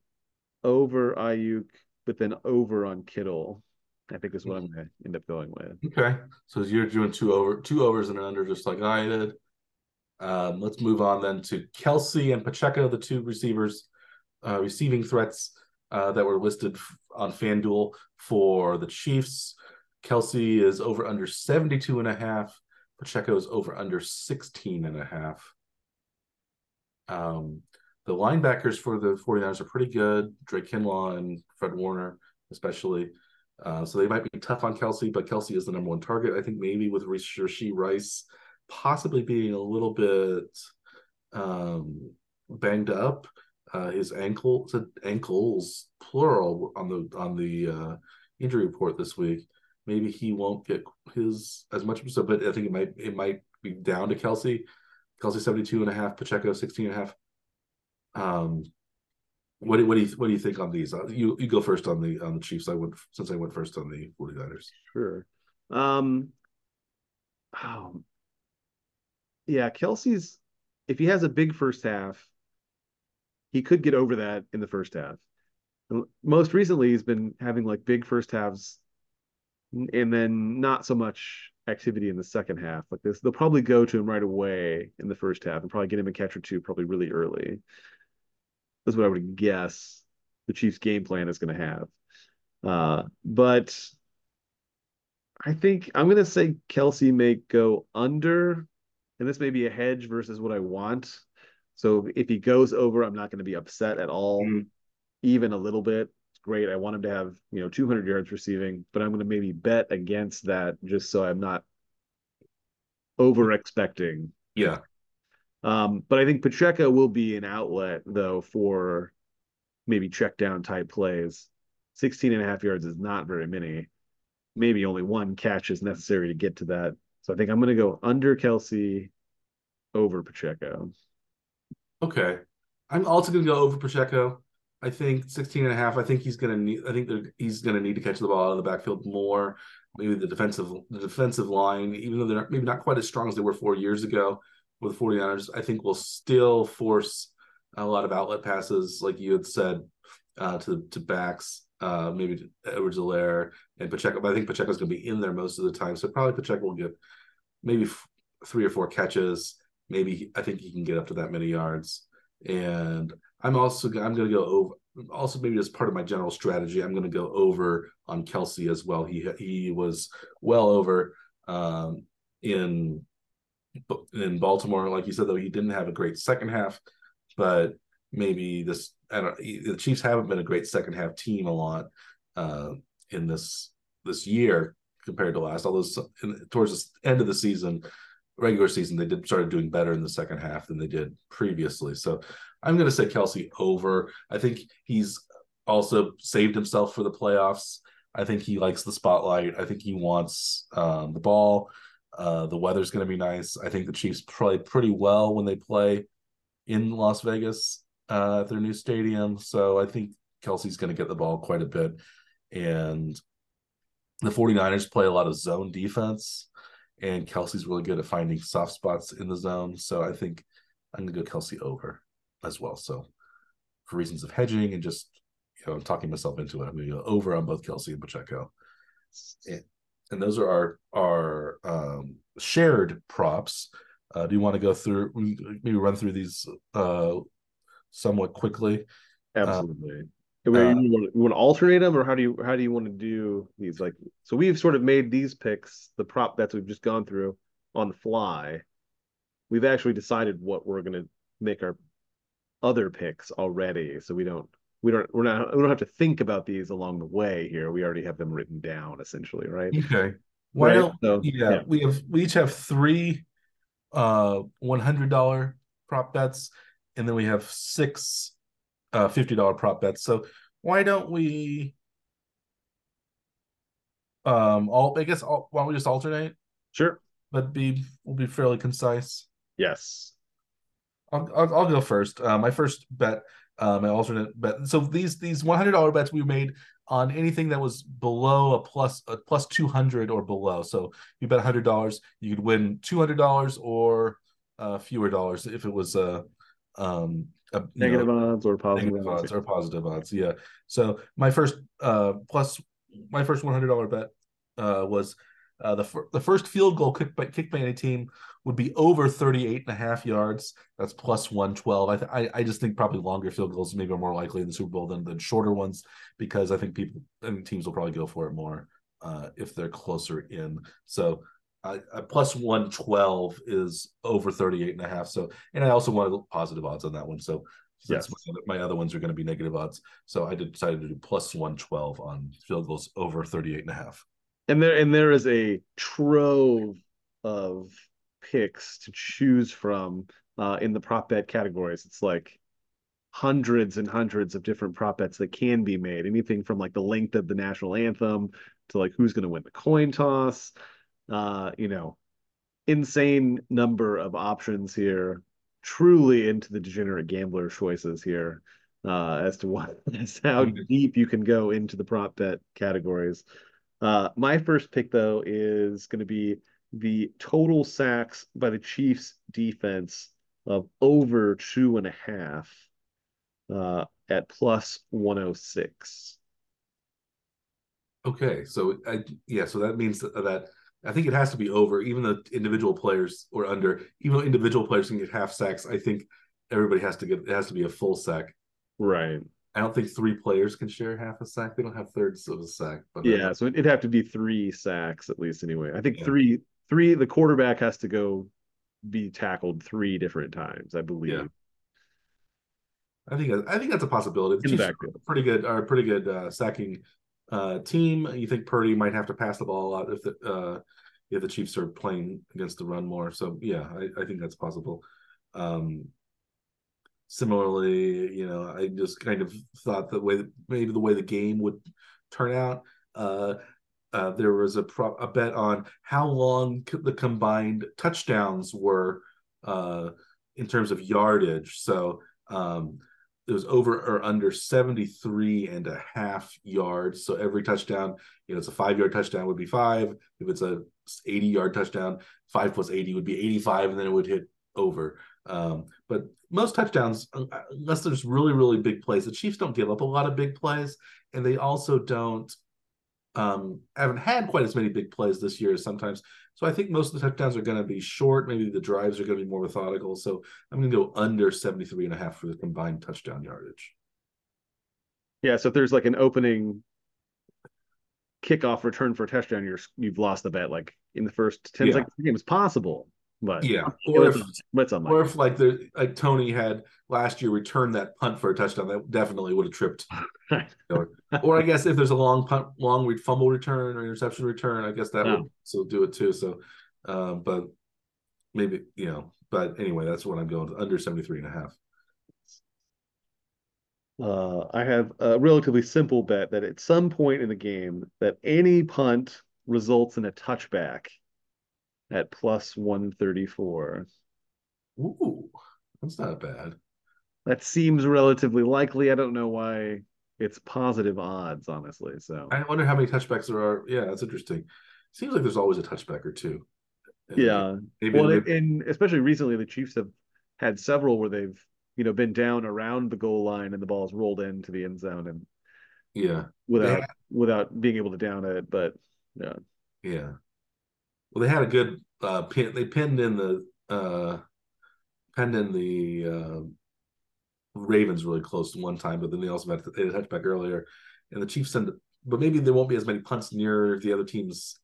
over Aiyuk, but then over on Kittle. I think is what I'm going to end up going with. Okay, so you're doing two over, two overs and an under, just like I did. Um, let's move on then to Kelce and Pacheco, the two receivers, uh, receiving threats uh, that were listed on FanDuel for the Chiefs. Kelce is over under 72 and a half. Pacheco is over under 16 and a half. Um, the linebackers for the 49ers are pretty good. Dre Greenlaw and Fred Warner, especially. Uh, so they might be tough on Kelce, but Kelce is the number one target. I think maybe with Rashee Rice possibly being a little bit um, banged up, uh, his ankle ankles plural on the on the uh, injury report this week. Maybe he won't get his as much so, but I think it might it might be down to Kelce. Kelce 72 and a half, Pacheco 16 and a half. Um, what do, what do you what do you think on these? Uh, you you go first on the on the Chiefs. I went since I went first on the 49ers. Sure. Um oh, yeah, Kelce's if he has a big first half, he could get over that in the first half. Most recently, he's been having like big first halves and then not so much activity in the second half. Like this, they'll probably go to him right away in the first half and probably get him a catch or two probably really early. That's what I would guess the Chiefs' game plan is going to have. Uh, but I think I'm going to say Kelce may go under, and this may be a hedge versus what I want. So if he goes over, I'm not going to be upset at all, mm. even a little bit. It's great. I want him to have you know 200 yards receiving, but I'm going to maybe bet against that just so I'm not over expecting. Yeah. Um, but I think Pacheco will be an outlet though for maybe check down type plays. 16 and a half yards is not very many. Maybe only one catch is necessary to get to that. So I think I'm going to go under Kelce, over Pacheco. Okay. I'm also going to go over Pacheco. I think 16 and a half. I think he's going to need, I think he's going to need to catch the ball out of the backfield more. Maybe the defensive, the defensive line, even though they're maybe not quite as strong as they were four years ago, with 49ers, I think will still force a lot of outlet passes, like you had said, uh, to to backs, uh, maybe Edwards Helaire and Pacheco. But I think Pacheco's going to be in there most of the time, so probably Pacheco will get maybe f- three or four catches. Maybe I think he can get up to that many yards. And I'm also I'm going to go over. Also, maybe as part of my general strategy, I'm going to go over on Kelce as well. He he was well over um, in in Baltimore. Like you said, though, he didn't have a great second half, but maybe this I don't the Chiefs haven't been a great second half team a lot uh, in this this year compared to last. Although in, towards the end of the season, regular season, they did started doing better in the second half than they did previously. So I'm going to say Kelce over. I think he's also saved himself for the playoffs. I think he likes the spotlight. I think he wants um, the ball. Uh, the weather's going to be nice. I think the Chiefs play pretty well when they play in Las Vegas uh, at their new stadium. So I think Kelce's going to get the ball quite a bit. And the 49ers play a lot of zone defense, and Kelce's really good at finding soft spots in the zone. So I think I'm going to go Kelce over as well. So for reasons of hedging and just, you know, I'm talking myself into it, I'm going to go over on both Kelce and Pacheco. And, and those are our our um, shared props. Uh, do you want to go through maybe run through these uh, somewhat quickly? Absolutely. Uh, you, want, you want to alternate them, or how do you how do you want to do these? Like, so we've sort of made these picks, the prop bets we've just gone through on the fly. We've actually decided what we're going to make our other picks already, so we don't we don't we're not we don't have to think about these along the way here. We already have them written down essentially, right? Okay. Well, right? so, yeah, yeah, we have we each have three uh one hundred dollar prop bets, and then we have six uh fifty dollar prop bets. So why don't we um all I guess all, why don't we just alternate? Sure. But be we'll be fairly concise. Yes. I'll, I'll, I'll go first. Uh, my first bet uh, my alternate bet. So these these one hundred dollar bets we made on anything that was below a plus a plus two hundred or below. So you bet hundred dollars, you could win two hundred dollars or uh, fewer dollars if it was a, um, a negative know, odds or positive odds or positive odds. Yeah. So my first uh plus my first one hundred dollar bet uh was uh, the, fir- the first field goal kicked by, kicked by any team would be over 38 and a half yards. That's plus 112. I, th- I, I just think probably longer field goals maybe are more likely in the Super Bowl than, than shorter ones because I think people and teams will probably go for it more uh, if they're closer in. So uh, plus 112 is over 38 and a half. So, and I also wanted positive odds on that one. So, yes. my, my other ones are going to be negative odds. So I decided to do plus 112 on field goals over 38 and a half and there and there is a trove of picks to choose from uh, in the prop bet categories. It's like hundreds and hundreds of different prop bets that can be made. Anything from like the length of the national anthem to like who's going to win the coin toss. Uh, you know, insane number of options here. Truly into the degenerate gambler choices here uh, as to what as how mm-hmm. deep you can go into the prop bet categories. Uh, my first pick, though, is going to be the total sacks by the Chiefs defense of over two and a half uh, at plus 106. Okay, so I, yeah, so that means that, that I think it has to be over, even the individual players or under, even though individual players can get half sacks. I think everybody has to get it has to be a full sack. Right. I don't think three players can share half a sack. They don't have thirds of a sack. But yeah, so it'd have to be three sacks at least anyway. I think yeah. three three the quarterback has to go be tackled three different times, I believe. Yeah. I think I think that's a possibility. The Chiefs pretty good are pretty good uh, sacking uh, team. You think Purdy might have to pass the ball a lot if the uh, if the Chiefs are playing against the run more. So yeah, I, I think that's possible. Um, similarly, you know, I just kind of thought the way that maybe the way the game would turn out. Uh, uh, there was a, pro- a bet on how long the combined touchdowns were uh, in terms of yardage. So um, it was over or under 73 and a half yards. So every touchdown, you know, it's a five yard touchdown would be five. If it's a 80 yard touchdown, five plus 80 would be 85, and then it would hit over. Um, but most touchdowns, unless there's really really big plays, the Chiefs don't give up a lot of big plays, and they also don't um, haven't had quite as many big plays this year as sometimes. So I think most of the touchdowns are going to be short. Maybe the drives are going to be more methodical. So I'm going to go under 73 and a half for the combined touchdown yardage. Yeah. So if there's like an opening kickoff return for a touchdown, you're you've lost the bet. Like in the first 10 yeah. seconds of the game, it's possible. But yeah, or if, or if like the like Toney had last year returned that punt for a touchdown, that definitely would have tripped. or, or, I guess if there's a long punt, long fumble return or interception return, I guess that yeah. would still do it too. So, um, but maybe you know, but anyway, that's what I'm going under 73 and a half. Uh, I have a relatively simple bet that at some point in the game that any punt results in a touchback at plus 134. Ooh, that's not bad. That seems relatively likely. I don't know why it's positive odds, honestly. So I wonder how many touchbacks there are. Yeah, that's interesting. Seems like there's always a touchback or two. Yeah. Maybe, well, maybe... and especially recently, the Chiefs have had several where they've you know been down around the goal line and the ball's rolled into the end zone and yeah without yeah. without being able to down it. But yeah, yeah. Well, they had a good uh, pin. They pinned in the uh, pinned in the uh, Ravens really close to one time, but then they also had, a touchback earlier, and the Chiefs send. But maybe there won't be as many punts near the other team's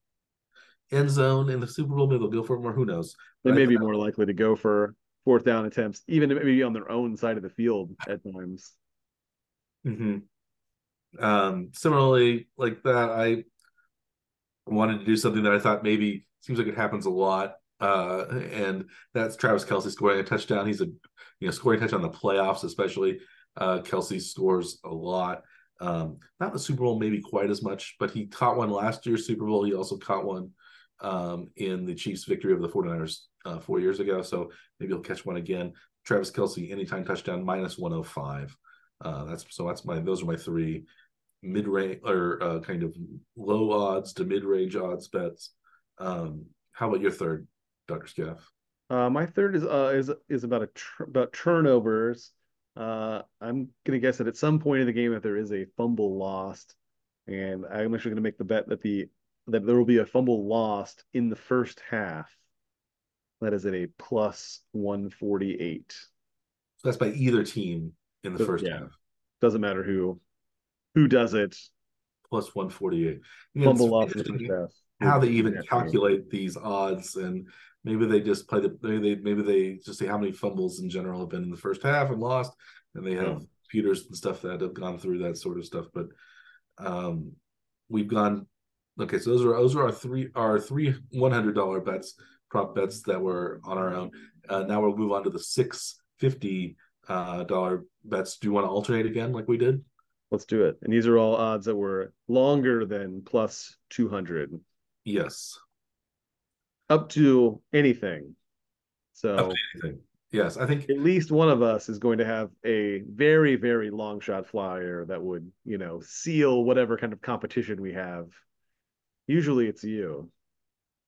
end zone in the Super Bowl. Maybe they'll go for it more. Who knows? They but may be more likely to go for fourth down attempts, even maybe on their own side of the field at times. hmm Um, similarly, like that, I wanted to do something that I thought maybe seems like it happens a lot. Uh, and that's Travis Kelce scoring a touchdown. He's a you know scoring a touchdown in the playoffs, especially. Uh, Kelce scores a lot. Um, not the Super Bowl, maybe quite as much, but he caught one last year's Super Bowl. He also caught one um, in the Chiefs' victory over the 49ers uh, four years ago. So maybe he'll catch one again. Travis Kelce anytime touchdown, minus 105. Uh, that's so that's my those are my three mid range or uh, kind of low odds to mid range odds bets. Um, how about your third, Doctor Scaff? Uh, my third is uh, is is about a tr- about turnovers. Uh, I'm gonna guess that at some point in the game that there is a fumble lost, and I'm actually gonna make the bet that the that there will be a fumble lost in the first half. That is at a plus 148. So that's by either team in the first yeah. half. Doesn't matter who who does it. Plus 148. Fumble loss in the first half how they even calculate these odds and maybe they just play the maybe they maybe they just say how many fumbles in general have been in the first half and lost and they have yeah. computers and stuff that have gone through that sort of stuff. But um we've gone okay so those are those are our three our three one hundred dollar bets prop bets that were on our own. Uh, now we'll move on to the six fifty uh dollar bets. Do you want to alternate again like we did? Let's do it. And these are all odds that were longer than plus 200 Yes. Up to anything. So Up to anything. Yes, I think at least one of us is going to have a very, very long shot flyer that would, you know, seal whatever kind of competition we have. Usually it's you.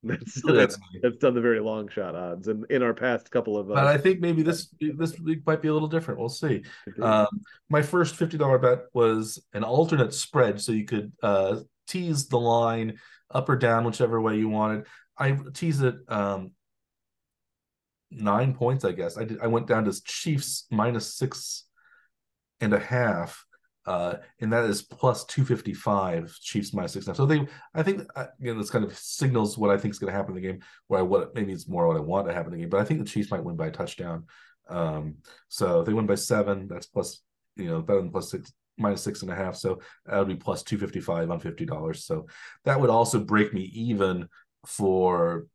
That's, oh, that's, that's done the very long shot odds, and in our past couple of. Uh, but I think maybe this this week might be a little different. We'll see. Um, my first fifty dollar bet was an alternate spread, so you could uh, tease the line up or down, whichever way you wanted. I teased it um, nine points, I guess. I did. I went down to Chiefs minus six and a half, uh, and that is plus two fifty five. Chiefs minus six and a half. So they, I think, uh, again, this kind of signals what I think is going to happen in the game. Where I what maybe it's more what I want to happen in the game, but I think the Chiefs might win by a touchdown. Um, so if they win by seven, that's plus, you know, better than plus six, minus six and a half. So that would be plus 255 on $50. So that would also break me even for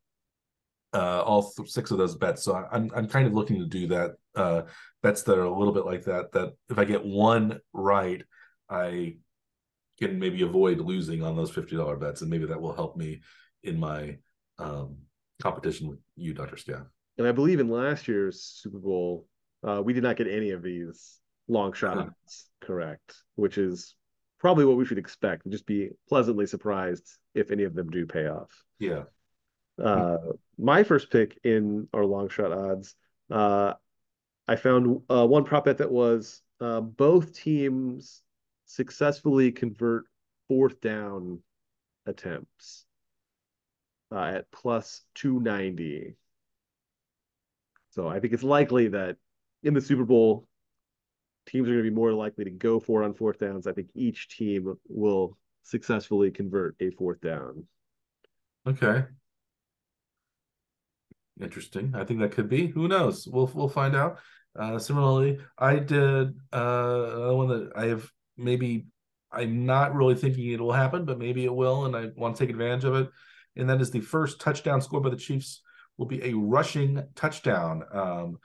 uh, all th- six of those bets. So I'm, I'm kind of looking to do that. Uh, bets that are a little bit like that, that if I get one right, I can maybe avoid losing on those $50 bets. And maybe that will help me in my um, competition with you, Dr. Scaff. And I believe in last year's Super Bowl, uh, we did not get any of these long uh-huh. correct, which is probably what we should expect. Just be pleasantly surprised if any of them do pay off. Yeah. Uh, my first pick in our long shot odds Uh, I found uh, one prop bet that was uh, both teams successfully convert fourth down attempts uh, at plus 290. So I think it's likely that in the Super Bowl, teams are going to be more likely to go for it on fourth downs. I think each team will successfully convert a fourth down. Okay. Interesting. I think that could be. Who knows? We'll we'll find out. Uh, similarly, I did uh, one that I have maybe I'm not really thinking it will happen, but maybe it will, and I want to take advantage of it. And that is the first touchdown scored by the Chiefs will be a rushing touchdown. Um,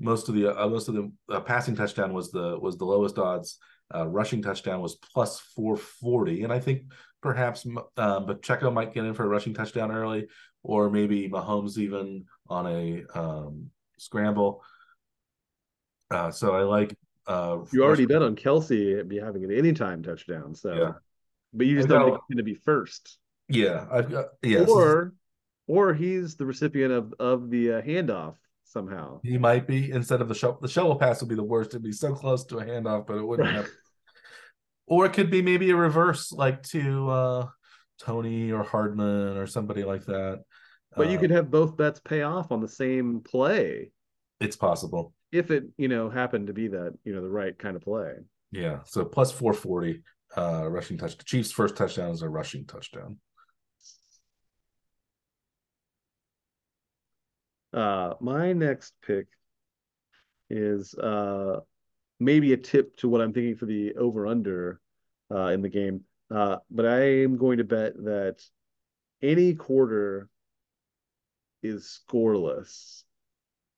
most of the uh, most of the uh, passing touchdown was the was the lowest odds. Uh, rushing touchdown was plus 440, and I think perhaps um, Pacheco might get in for a rushing touchdown early, or maybe Mahomes even on a um, scramble. Uh, so I like. Uh, you already bet on Kelce be having an anytime touchdown, so yeah. but you just don't think it's going to be first. Yeah, I've got yeah. Or, or he's the recipient of of the uh, handoff somehow. He might be instead of the show. The shovel pass would be the worst. It'd be so close to a handoff, but it wouldn't happen. Or it could be maybe a reverse, like to uh, Toney or Hardman or somebody like that. But you could have both bets pay off on the same play. It's possible if it you know happened to be that you know the right kind of play. Yeah. So plus four forty uh, rushing touch. The Chiefs' first touchdown is a rushing touchdown. Uh, my next pick is uh, maybe a tip to what I'm thinking for the over under uh, in the game. Uh, but I am going to bet that any quarter is scoreless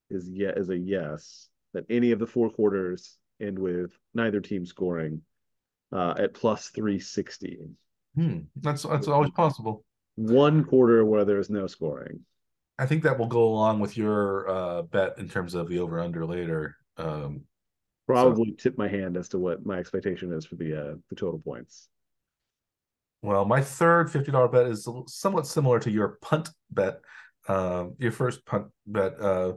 is yet is a yes that any of the four quarters end with neither team scoring uh, at plus 360. Hmm. That's that's always possible. One quarter where there's no scoring. I think that will go along with your uh, bet in terms of the over under later. Um, Probably so. tip my hand as to what my expectation is for the uh, the total points. Well, my third fifty dollar bet is somewhat similar to your punt bet. Um, your first punt bet, uh,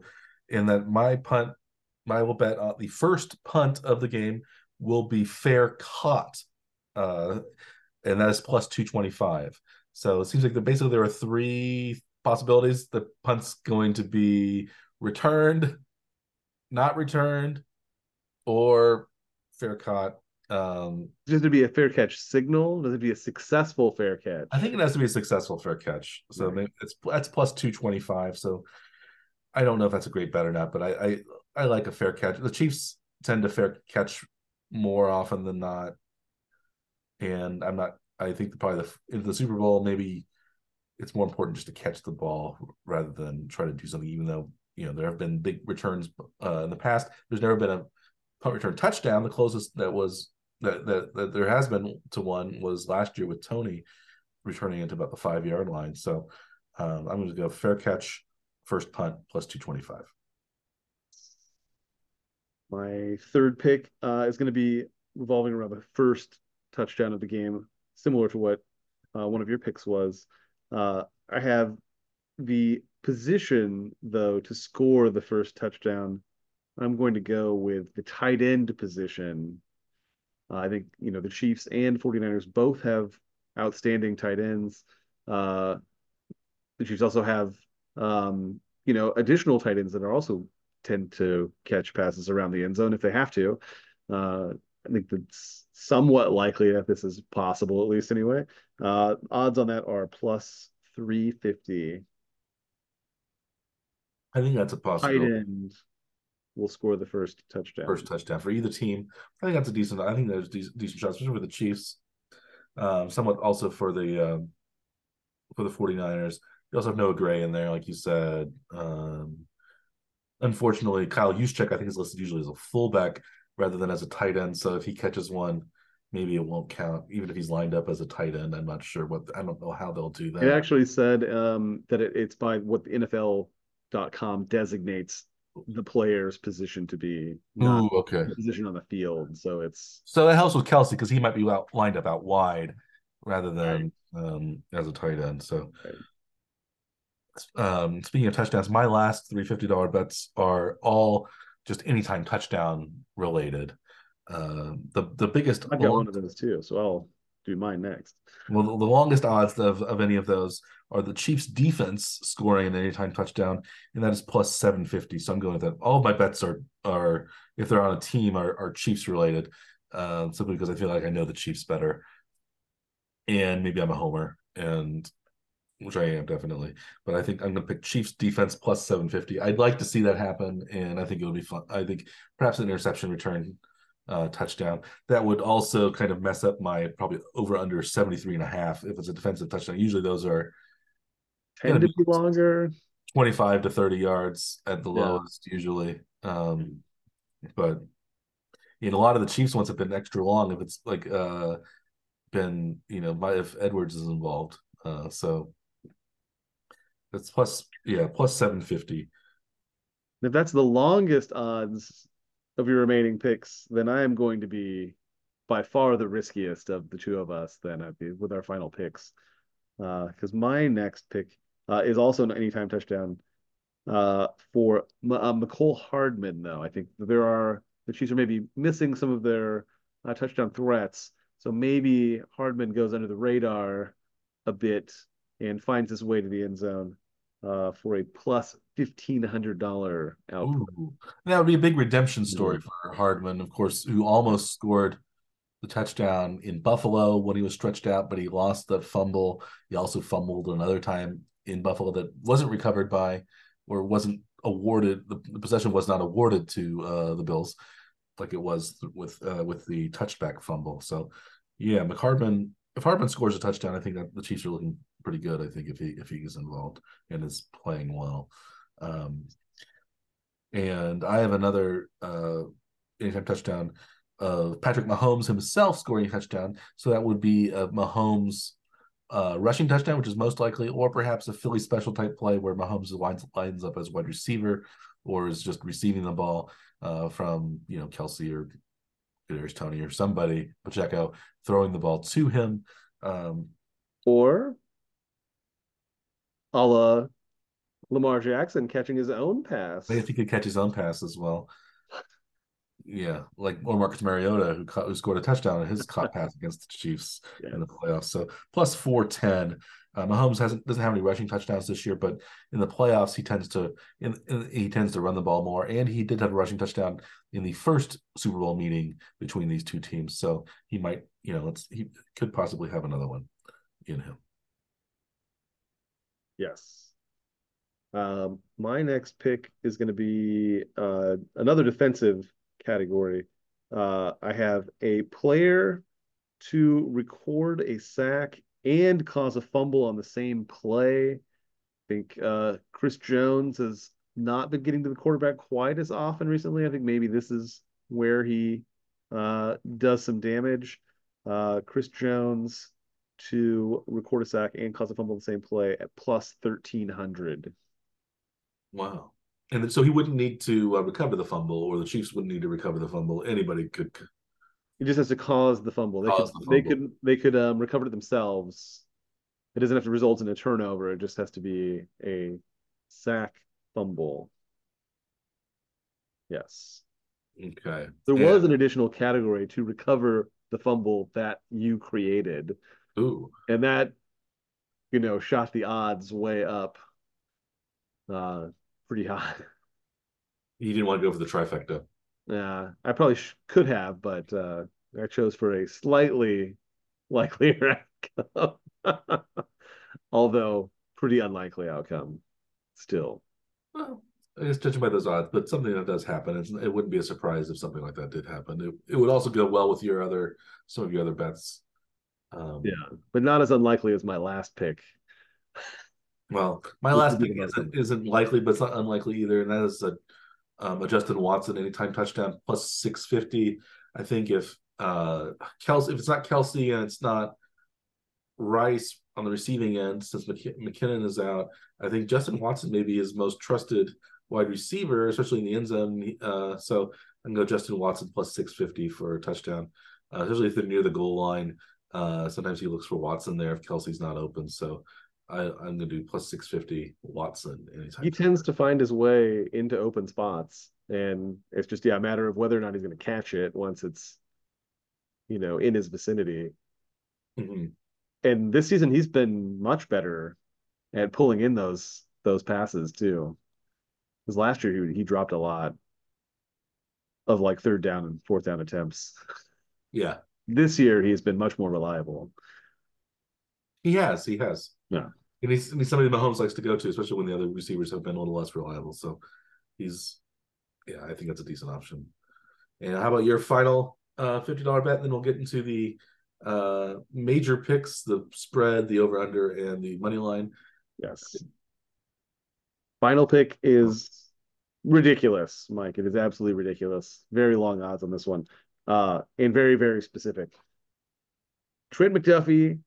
in that my punt, I will bet uh, the first punt of the game will be fair caught, uh, and that is plus two twenty five. So it seems like the, basically there are three possibilities. The punt's going to be returned, not returned, or fair caught. Um, Does it be a fair catch signal? Does it be a successful fair catch? I think it has to be a successful fair catch. So right. it's that's plus two twenty five. So I don't know if that's a great bet or not, but I, I I like a fair catch. The Chiefs tend to fair catch more often than not, and I'm not. I think probably the in the Super Bowl maybe it's more important just to catch the ball rather than try to do something. Even though you know there have been big returns uh, in the past, there's never been a punt return touchdown. The closest that was that, that that there has been to one was last year with Toney returning into about the five yard line. So um, I'm going to go fair catch, first punt plus two twenty five. My third pick uh, is going to be revolving around the first touchdown of the game, similar to what uh, one of your picks was. Uh, I have the position, though, to score the first touchdown. I'm going to go with the tight end position. Uh, I think, you know, the Chiefs and 49ers both have outstanding tight ends. Uh, the Chiefs also have, um, you know, additional tight ends that are also tend to catch passes around the end zone if they have to. Uh, I think it's somewhat likely that this is possible, at least anyway. Uh, odds on that are plus 350. I think that's a possibility. Tight end will score the first touchdown. First touchdown for either team. I think that's a decent. I think there's decent, decent shots, especially for the Chiefs. Um, somewhat also for the uh, for the 49ers. You also have Noah Gray in there, like you said. Um, unfortunately, Kyle Juszczyk, I think, is listed usually as a fullback rather than as a tight end. So if he catches one, maybe it won't count, even if he's lined up as a tight end. I'm not sure what I don't know how they'll do that. It actually said um, that it, it's by what the NFL.com designates the player's position to be. Ooh, okay. Position on the field, so it's so that helps with Kelce because he might be out, lined up out wide rather than right. um, as a tight end. So. Right. um, speaking of touchdowns, my last three fifty dollar bets are all just anytime touchdown related. Uh, the the biggest I've got long, one of those too, so I'll do mine next. Well, the, the longest odds of, of any of those are the Chiefs defense scoring an anytime touchdown, and that is plus 750. So I'm going with that. All of my bets are are if they're on a team are, are Chiefs related, uh, simply because I feel like I know the Chiefs better. And maybe I'm a homer, and which I am definitely. But I think I'm going to pick Chiefs defense plus 750. I'd like to see that happen, and I think it would be fun. I think perhaps an interception return uh, touchdown. That would also kind of mess up my probably over under 73 and a half if it's a defensive touchdown. Usually those are 10 to be longer, 25 to 30 yards at the yeah. lowest, usually. Um, but you know, a lot of the Chiefs ones have been extra long if it's like uh been, you know, my if Edwards is involved. Uh, so that's plus, yeah, plus 750. If that's the longest odds of your remaining picks, then I am going to be by far the riskiest of the two of us. Then with our final picks, because uh, my next pick uh, is also an anytime touchdown uh, for M- uh, Mecole Hardman. Though I think there are the Chiefs are maybe missing some of their uh, touchdown threats, so maybe Hardman goes under the radar a bit and finds his way to the end zone uh, for a plus fifteen hundred dollar output. That would be a big redemption story for Hardman, of course, who almost scored the touchdown in Buffalo when he was stretched out, but he lost the fumble. He also fumbled another time in Buffalo that wasn't recovered by or wasn't awarded. The, the possession was not awarded to uh, the Bills like it was with uh, with the touchback fumble. So yeah, McHardman. If Hardman scores a touchdown, I think that the Chiefs are looking pretty good. I think if he if he is involved and is playing well. Um, and I have another uh, anytime touchdown of Patrick Mahomes himself scoring a touchdown. So that would be a Mahomes uh, rushing touchdown, which is most likely, or perhaps a Philly special type play where Mahomes lines, lines up as wide receiver or is just receiving the ball uh, from you know Kelce or there's Toney or somebody Pacheco throwing the ball to him, um, or a la Lamar Jackson catching his own pass. If he could catch his own pass as well. Yeah, like or Marcus Mariota who, caught, who scored a touchdown in his caught pass against the Chiefs yes. in the playoffs. So plus four ten. Uh, Mahomes hasn't doesn't have any rushing touchdowns this year, but in the playoffs he tends to in, in, he tends to run the ball more, and he did have a rushing touchdown in the first Super Bowl meeting between these two teams. So he might, you know, let's he could possibly have another one in him. Yes. Um, my next pick is going to be uh, another defensive category. Uh, I have a player to record a sack and cause a fumble on the same play. I think uh, Chris Jones has not been getting to the quarterback quite as often recently. I think maybe this is where he uh, does some damage. Uh, Chris Jones to record a sack and cause a fumble on the same play at plus 1300. Wow. And so he wouldn't need to uh, recover the fumble, or the Chiefs wouldn't need to recover the fumble. Anybody could. He just has to cause the fumble. They could. The fumble. They could. They could um, recover it themselves. It doesn't have to result in a turnover. It just has to be a sack fumble. Yes. Okay. There was an additional category to recover the fumble that you created. Ooh. And that, you know, shot the odds way up. Uh, pretty high. You didn't want to go for the trifecta. Yeah, I probably sh- could have, but uh, I chose for a slightly likelier outcome, although pretty unlikely outcome still. Well, I guess judging by those odds, but something that does happen, it's, it wouldn't be a surprise if something like that did happen. It, it would also go well with your other some of your other bets. Um, yeah, but not as unlikely as my last pick. Well, my last pick isn't, isn't likely, but it's not unlikely either, and that is a, um, a Justin Watson anytime touchdown plus six fifty. I think if uh Kelce, if it's not Kelce and it's not Rice on the receiving end, since McK- McKinnon is out, I think Justin Watson may be his most trusted wide receiver, especially in the end zone. Uh, so I'm going to go Justin Watson plus 650 for a touchdown, uh, especially if they're near the goal line. Uh, sometimes he looks for Watson there if Kelce's not open. So I, I'm gonna do plus six fifty Watson anytime. He tends to find his way into open spots, and it's just yeah a matter of whether or not he's going to catch it once it's you know in his vicinity. Mhm. And this season he's been much better at pulling in those those passes too. Because last year he he dropped a lot of like third down and fourth down attempts. Yeah, This year he's been much more reliable. he has. He has. Yeah. And he's, and he's somebody Mahomes likes to go to, especially when the other receivers have been a little less reliable. So he's, yeah, I think that's a decent option. And how about your final uh, fifty dollar bet? And Then we'll get into the uh, major picks: the spread, the over under, and the money line. Yes. Final pick is ridiculous, Mike. It is absolutely ridiculous. Very long odds on this one. Uh, and very, very specific. Trent McDuffie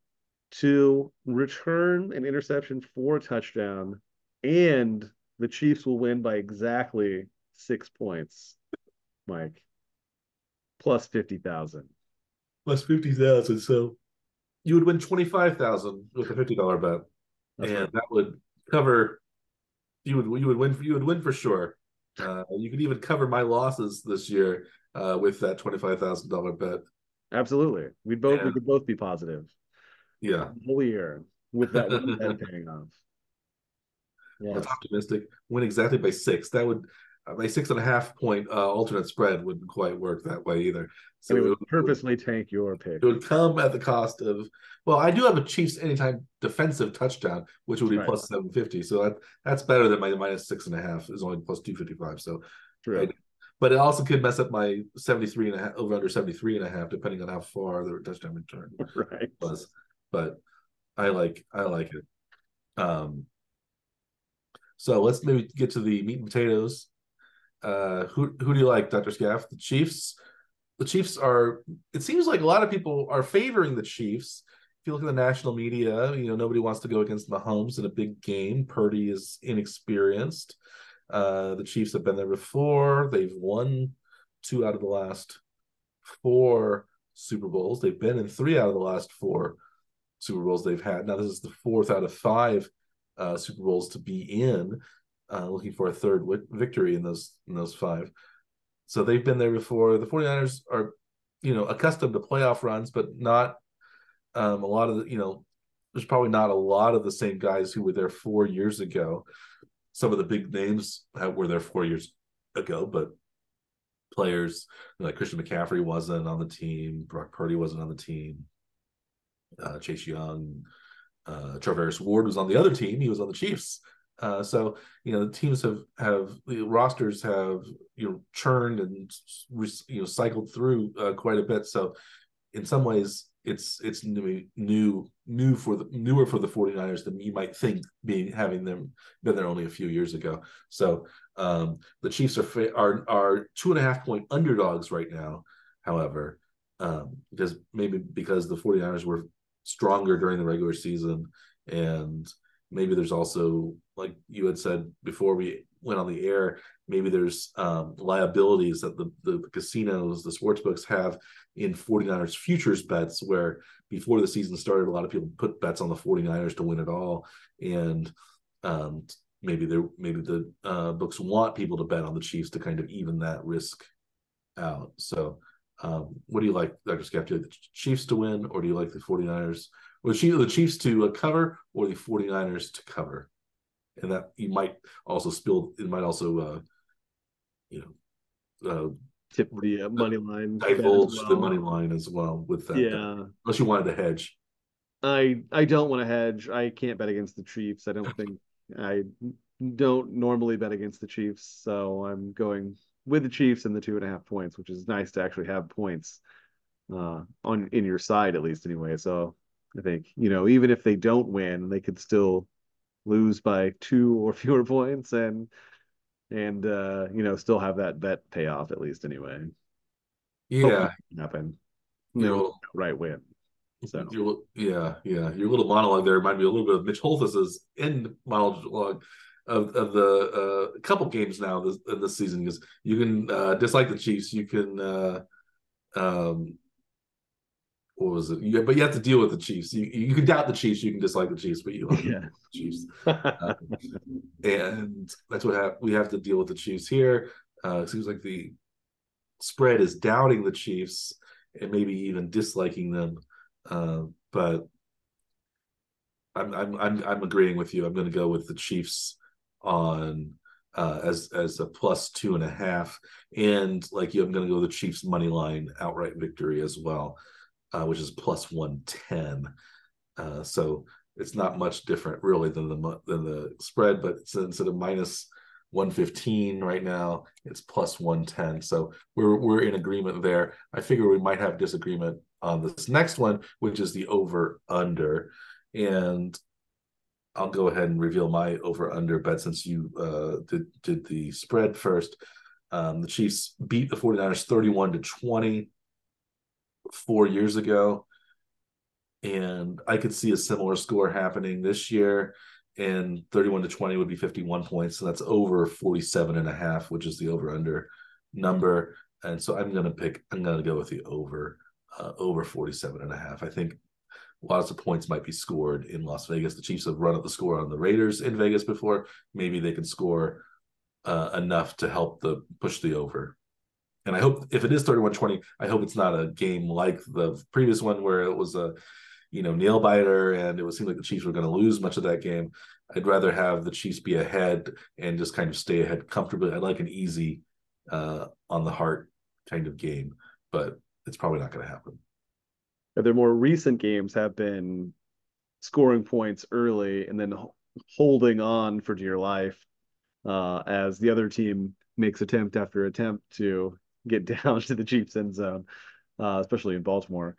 to return an interception for a touchdown, and the Chiefs will win by exactly six points, Mike. Plus 50,000. Plus fifty thousand. So you would win twenty five thousand with a fifty dollar bet, That's and right. that would cover. You would you would win you would win for sure. Uh, you could even cover my losses this year uh, with that twenty five thousand dollar bet. Absolutely. We'd both we could both be positive. Yeah, whole year with that one bet paying off. Yes. that's optimistic. Win exactly by six. That would uh, my six and a half point uh, alternate spread wouldn't quite work that way either. So it would would, purposely tank your pick. it would come at the cost of. Well, I do have a Chiefs anytime defensive touchdown, which would be Right. plus seven fifty. So that that's better than my minus six and a half is only plus two fifty five. So True. Right. but it also could mess up my 73 and a half over under 73 and a half depending on how far the touchdown return Right. was but i like i like it um so let's maybe get to the meat and potatoes uh who who do you like dr scaff? The chiefs? The chiefs are it seems like a lot of people are favoring the chiefs. If you look at the national media you know nobody wants to go against mahomes in a big game. Purdy is inexperienced. Uh the chiefs have been there before. They've won two out of the last four super bowls. They've been in three out of the last four Super Bowls they've had. Now, this is the fourth out of five uh, Super Bowls to be in, uh, looking for a third wi- victory in those in those five. So they've been there before. The 49ers are, you know, accustomed to playoff runs, but not um, a lot of the, you know, there's probably not a lot of the same guys who were there four years ago. Some of the big names were there four years ago, but players like Christian McCaffrey wasn't on the team, Brock Purdy wasn't on the team uh, Chase Young, uh, Travis Ward was on the other team. He was on the Chiefs. Uh, so you know the teams have have the rosters have you know churned and you know cycled through uh, quite a bit. So in some ways it's it's new new new for the newer for the 49ers than you might think being having them been there only a few years ago. So um, the Chiefs are are are two and a half point underdogs right now. However, um, because maybe because the 49ers were stronger during the regular season and maybe there's also like you had said before we went on the air maybe there's um, liabilities that the, the casinos the sports books have in 49ers futures bets where before the season started a lot of people put bets on the 49ers to win it all and um, maybe they maybe the uh, books want people to bet on the chiefs to kind of even that risk out so um, what do you like, Dr. Scaff? Do you like the Chiefs to win, or do you like the 49ers? Or the Chiefs to uh, cover, or the 49ers to cover? And that you might also spill, it might also, uh, you know, uh, Tip the uh, money line. divulge the money line as well with that. Yeah. Unless you wanted to hedge. I I don't want to hedge. I can't bet against the Chiefs. I don't think I don't normally bet against the Chiefs, so I'm going with the Chiefs and the two and a half points, which is nice to actually have points uh, on in your side at least anyway. So I think you know even if they don't win, they could still lose by two or fewer points and and uh, you know still have that bet payoff at least anyway. Yeah. Hopefully it can happen. No right win. So your, yeah, yeah. Your little monologue there reminded me a little bit of Mitch Holthus's end monologue of, of the uh, couple games now this, this season because you can uh, dislike the Chiefs, you can uh, um, what was it? You, but you have to deal with the Chiefs. You you can doubt the Chiefs, you can dislike the Chiefs, but you like yeah. the Chiefs. Uh, and that's what ha- we have to deal with the Chiefs here. Uh, it seems like the spread is doubting the Chiefs and maybe even disliking them. Uh, but I'm, I'm I'm I'm agreeing with you. I'm going to go with the Chiefs on uh, as as a plus two and a half, and like you, I'm going to go the Chiefs money line outright victory as well, uh, which is plus one ten. Uh, so it's not much different really than the than the spread, but it's instead of minus 115 right now, it's plus 110. So we're we're in agreement there. I figure we might have disagreement on this next one, which is the over under. And I'll go ahead and reveal my over under bet since you uh, did did the spread first. Um, the Chiefs beat the 49ers 31 to 20 four years ago. And I could see a similar score happening this year. And 31 to 20 would be 51 points. So that's over 47 and a half, which is the over under number. And so I'm going to pick, I'm going to go with the over, uh, over 47 and a half. I think lots of points might be scored in Las Vegas. The Chiefs have run up the score on the Raiders in Vegas before. Maybe they can score uh, enough to help the push the over. And I hope if it is 31-20, I hope it's not a game like the previous one where it was a you know nail biter and it would seem like the Chiefs were going to lose much of that game. I'd rather have the Chiefs be ahead and just kind of stay ahead comfortably. I'd like an easy uh, on the heart kind of game, but it's probably not going to happen their more recent games have been scoring points early and then holding on for dear life uh, as the other team makes attempt after attempt to get down to the Chiefs end zone, uh, especially in Baltimore.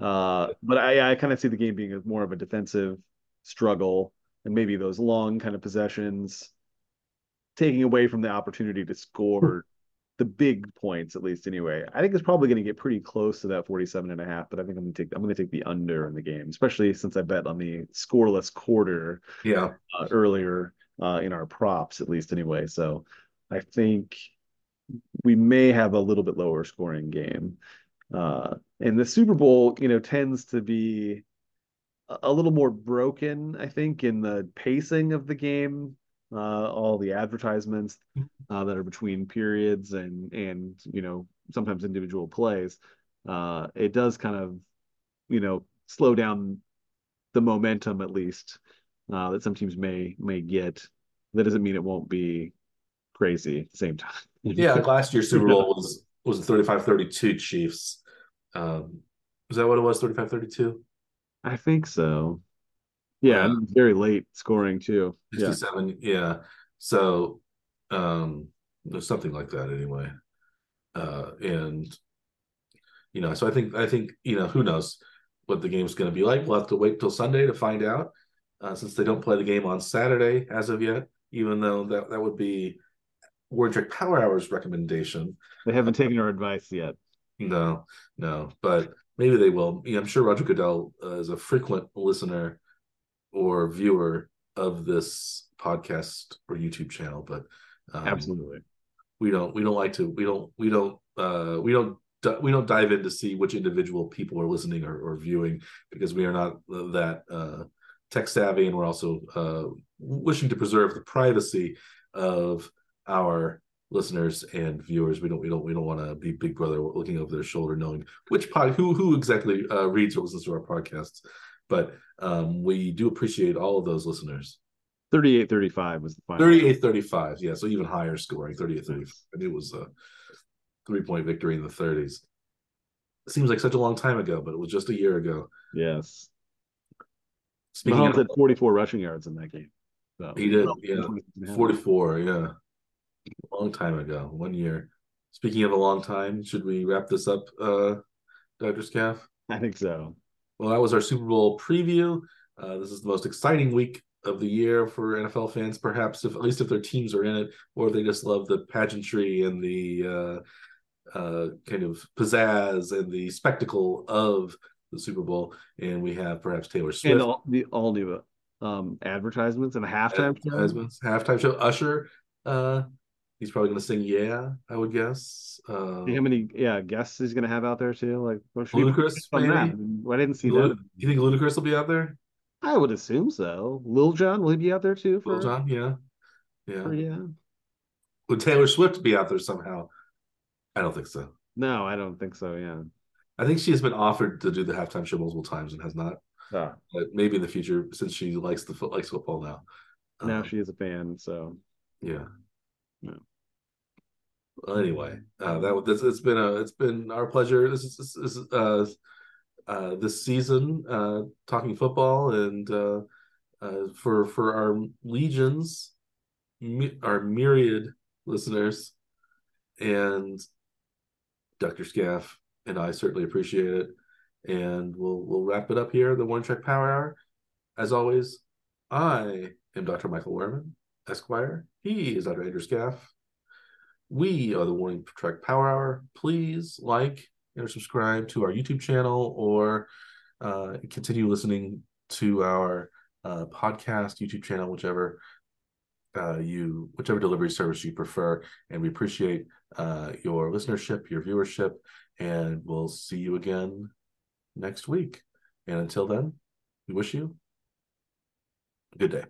Uh, but I, I kind of see the game being more of a defensive struggle and maybe those long kind of possessions taking away from the opportunity to score the big points at least anyway. I think it's probably going to get pretty close to that 47 and a half, but I think I'm going to take I'm going to take the under in the game, especially since I bet on the scoreless quarter yeah uh, earlier uh, in our props at least anyway. So I think we may have a little bit lower scoring game. Uh, and the Super Bowl, you know, tends to be a little more broken, I think, in the pacing of the game uh, all the advertisements uh, that are between periods and and you know sometimes individual plays. Uh, it does kind of you know slow down the momentum at least uh, that some teams may may get. That doesn't mean it won't be crazy at the same time. Yeah, last year's Super Bowl was was 35-32 Chiefs. Um, was that what it was? 35-32? I think so. Yeah, uh, very late scoring too. 67, yeah. yeah. So um there's something like that anyway. Uh and you know, so I think I think, you know, who knows what the game's gonna be like. We'll have to wait till Sunday to find out. Uh, since they don't play the game on Saturday as of yet, even though that, that would be Warning Track Power Hour's recommendation. They haven't taken our advice yet. No, no, but maybe they will. I'm sure Roger Goodell uh, is a frequent listener or viewer of this podcast or YouTube channel, but um, absolutely, we don't we don't like to we don't we don't uh, we don't we don't dive in to see which individual people are listening or, or viewing because we are not that uh, tech savvy, and we're also uh, wishing to preserve the privacy of our listeners and viewers. We don't we don't we don't want to be Big Brother looking over their shoulder, knowing which pod who who exactly uh, reads or listens to our podcasts. But um, we do appreciate all of those listeners. 38 35 was the final. 38 35. Yeah. So even higher scoring, 38 35. And it was a three point victory in the 30s. It seems like such a long time ago, but it was just a year ago. Yes. Speaking Mahomes of, had 44 rushing yards in that game. So, he did. Yeah. 44. Yeah. A long time ago. One year. Speaking of a long time, should we wrap this up, uh, Dr. Scaff? I think so. Well, that was our Super Bowl preview. Uh, this is the most exciting week of the year for NFL fans, perhaps if at least if their teams are in it, or they just love the pageantry and the uh, uh, kind of pizzazz and the spectacle of the Super Bowl. And we have perhaps Taylor Swift and all the all new um, advertisements and a halftime advertisements, show. halftime show. Usher uh, He's probably going to sing "Yeah," I would guess. Uh, how many yeah guests he's going to have out there too? Like Ludacris, maybe. That? I didn't see Lud- that. You think Ludacris will be out there? I would assume so. Lil Jon will he be out there too? For, Lil Jon, yeah, yeah, for, yeah. Would Taylor Swift be out there somehow? I don't think so. No, I don't think so. Yeah, I think she has been offered to do the halftime show multiple times and has not. Ah. But maybe in the future, since she likes the likes football now. Now um, she is a fan, so yeah. yeah. Well, anyway, uh, that this it's been a it's been our pleasure. This is this, is uh, uh, this season uh, talking football and uh, uh, for for our legions, our myriad listeners, and Dr. Scaff and I certainly appreciate it. And we'll we'll wrap it up here. The Warning Track Power Hour. As always, I am Dr. Michael Werman, Esquire. He is Dr. Andrew Scaff. We are the Warning Track Power Hour. Please like and subscribe to our YouTube channel or uh, continue listening to our uh, podcast YouTube channel, whichever uh, you whichever delivery service you prefer. And we appreciate uh, your listenership, your viewership, and we'll see you again next week. And until then, we wish you a good day.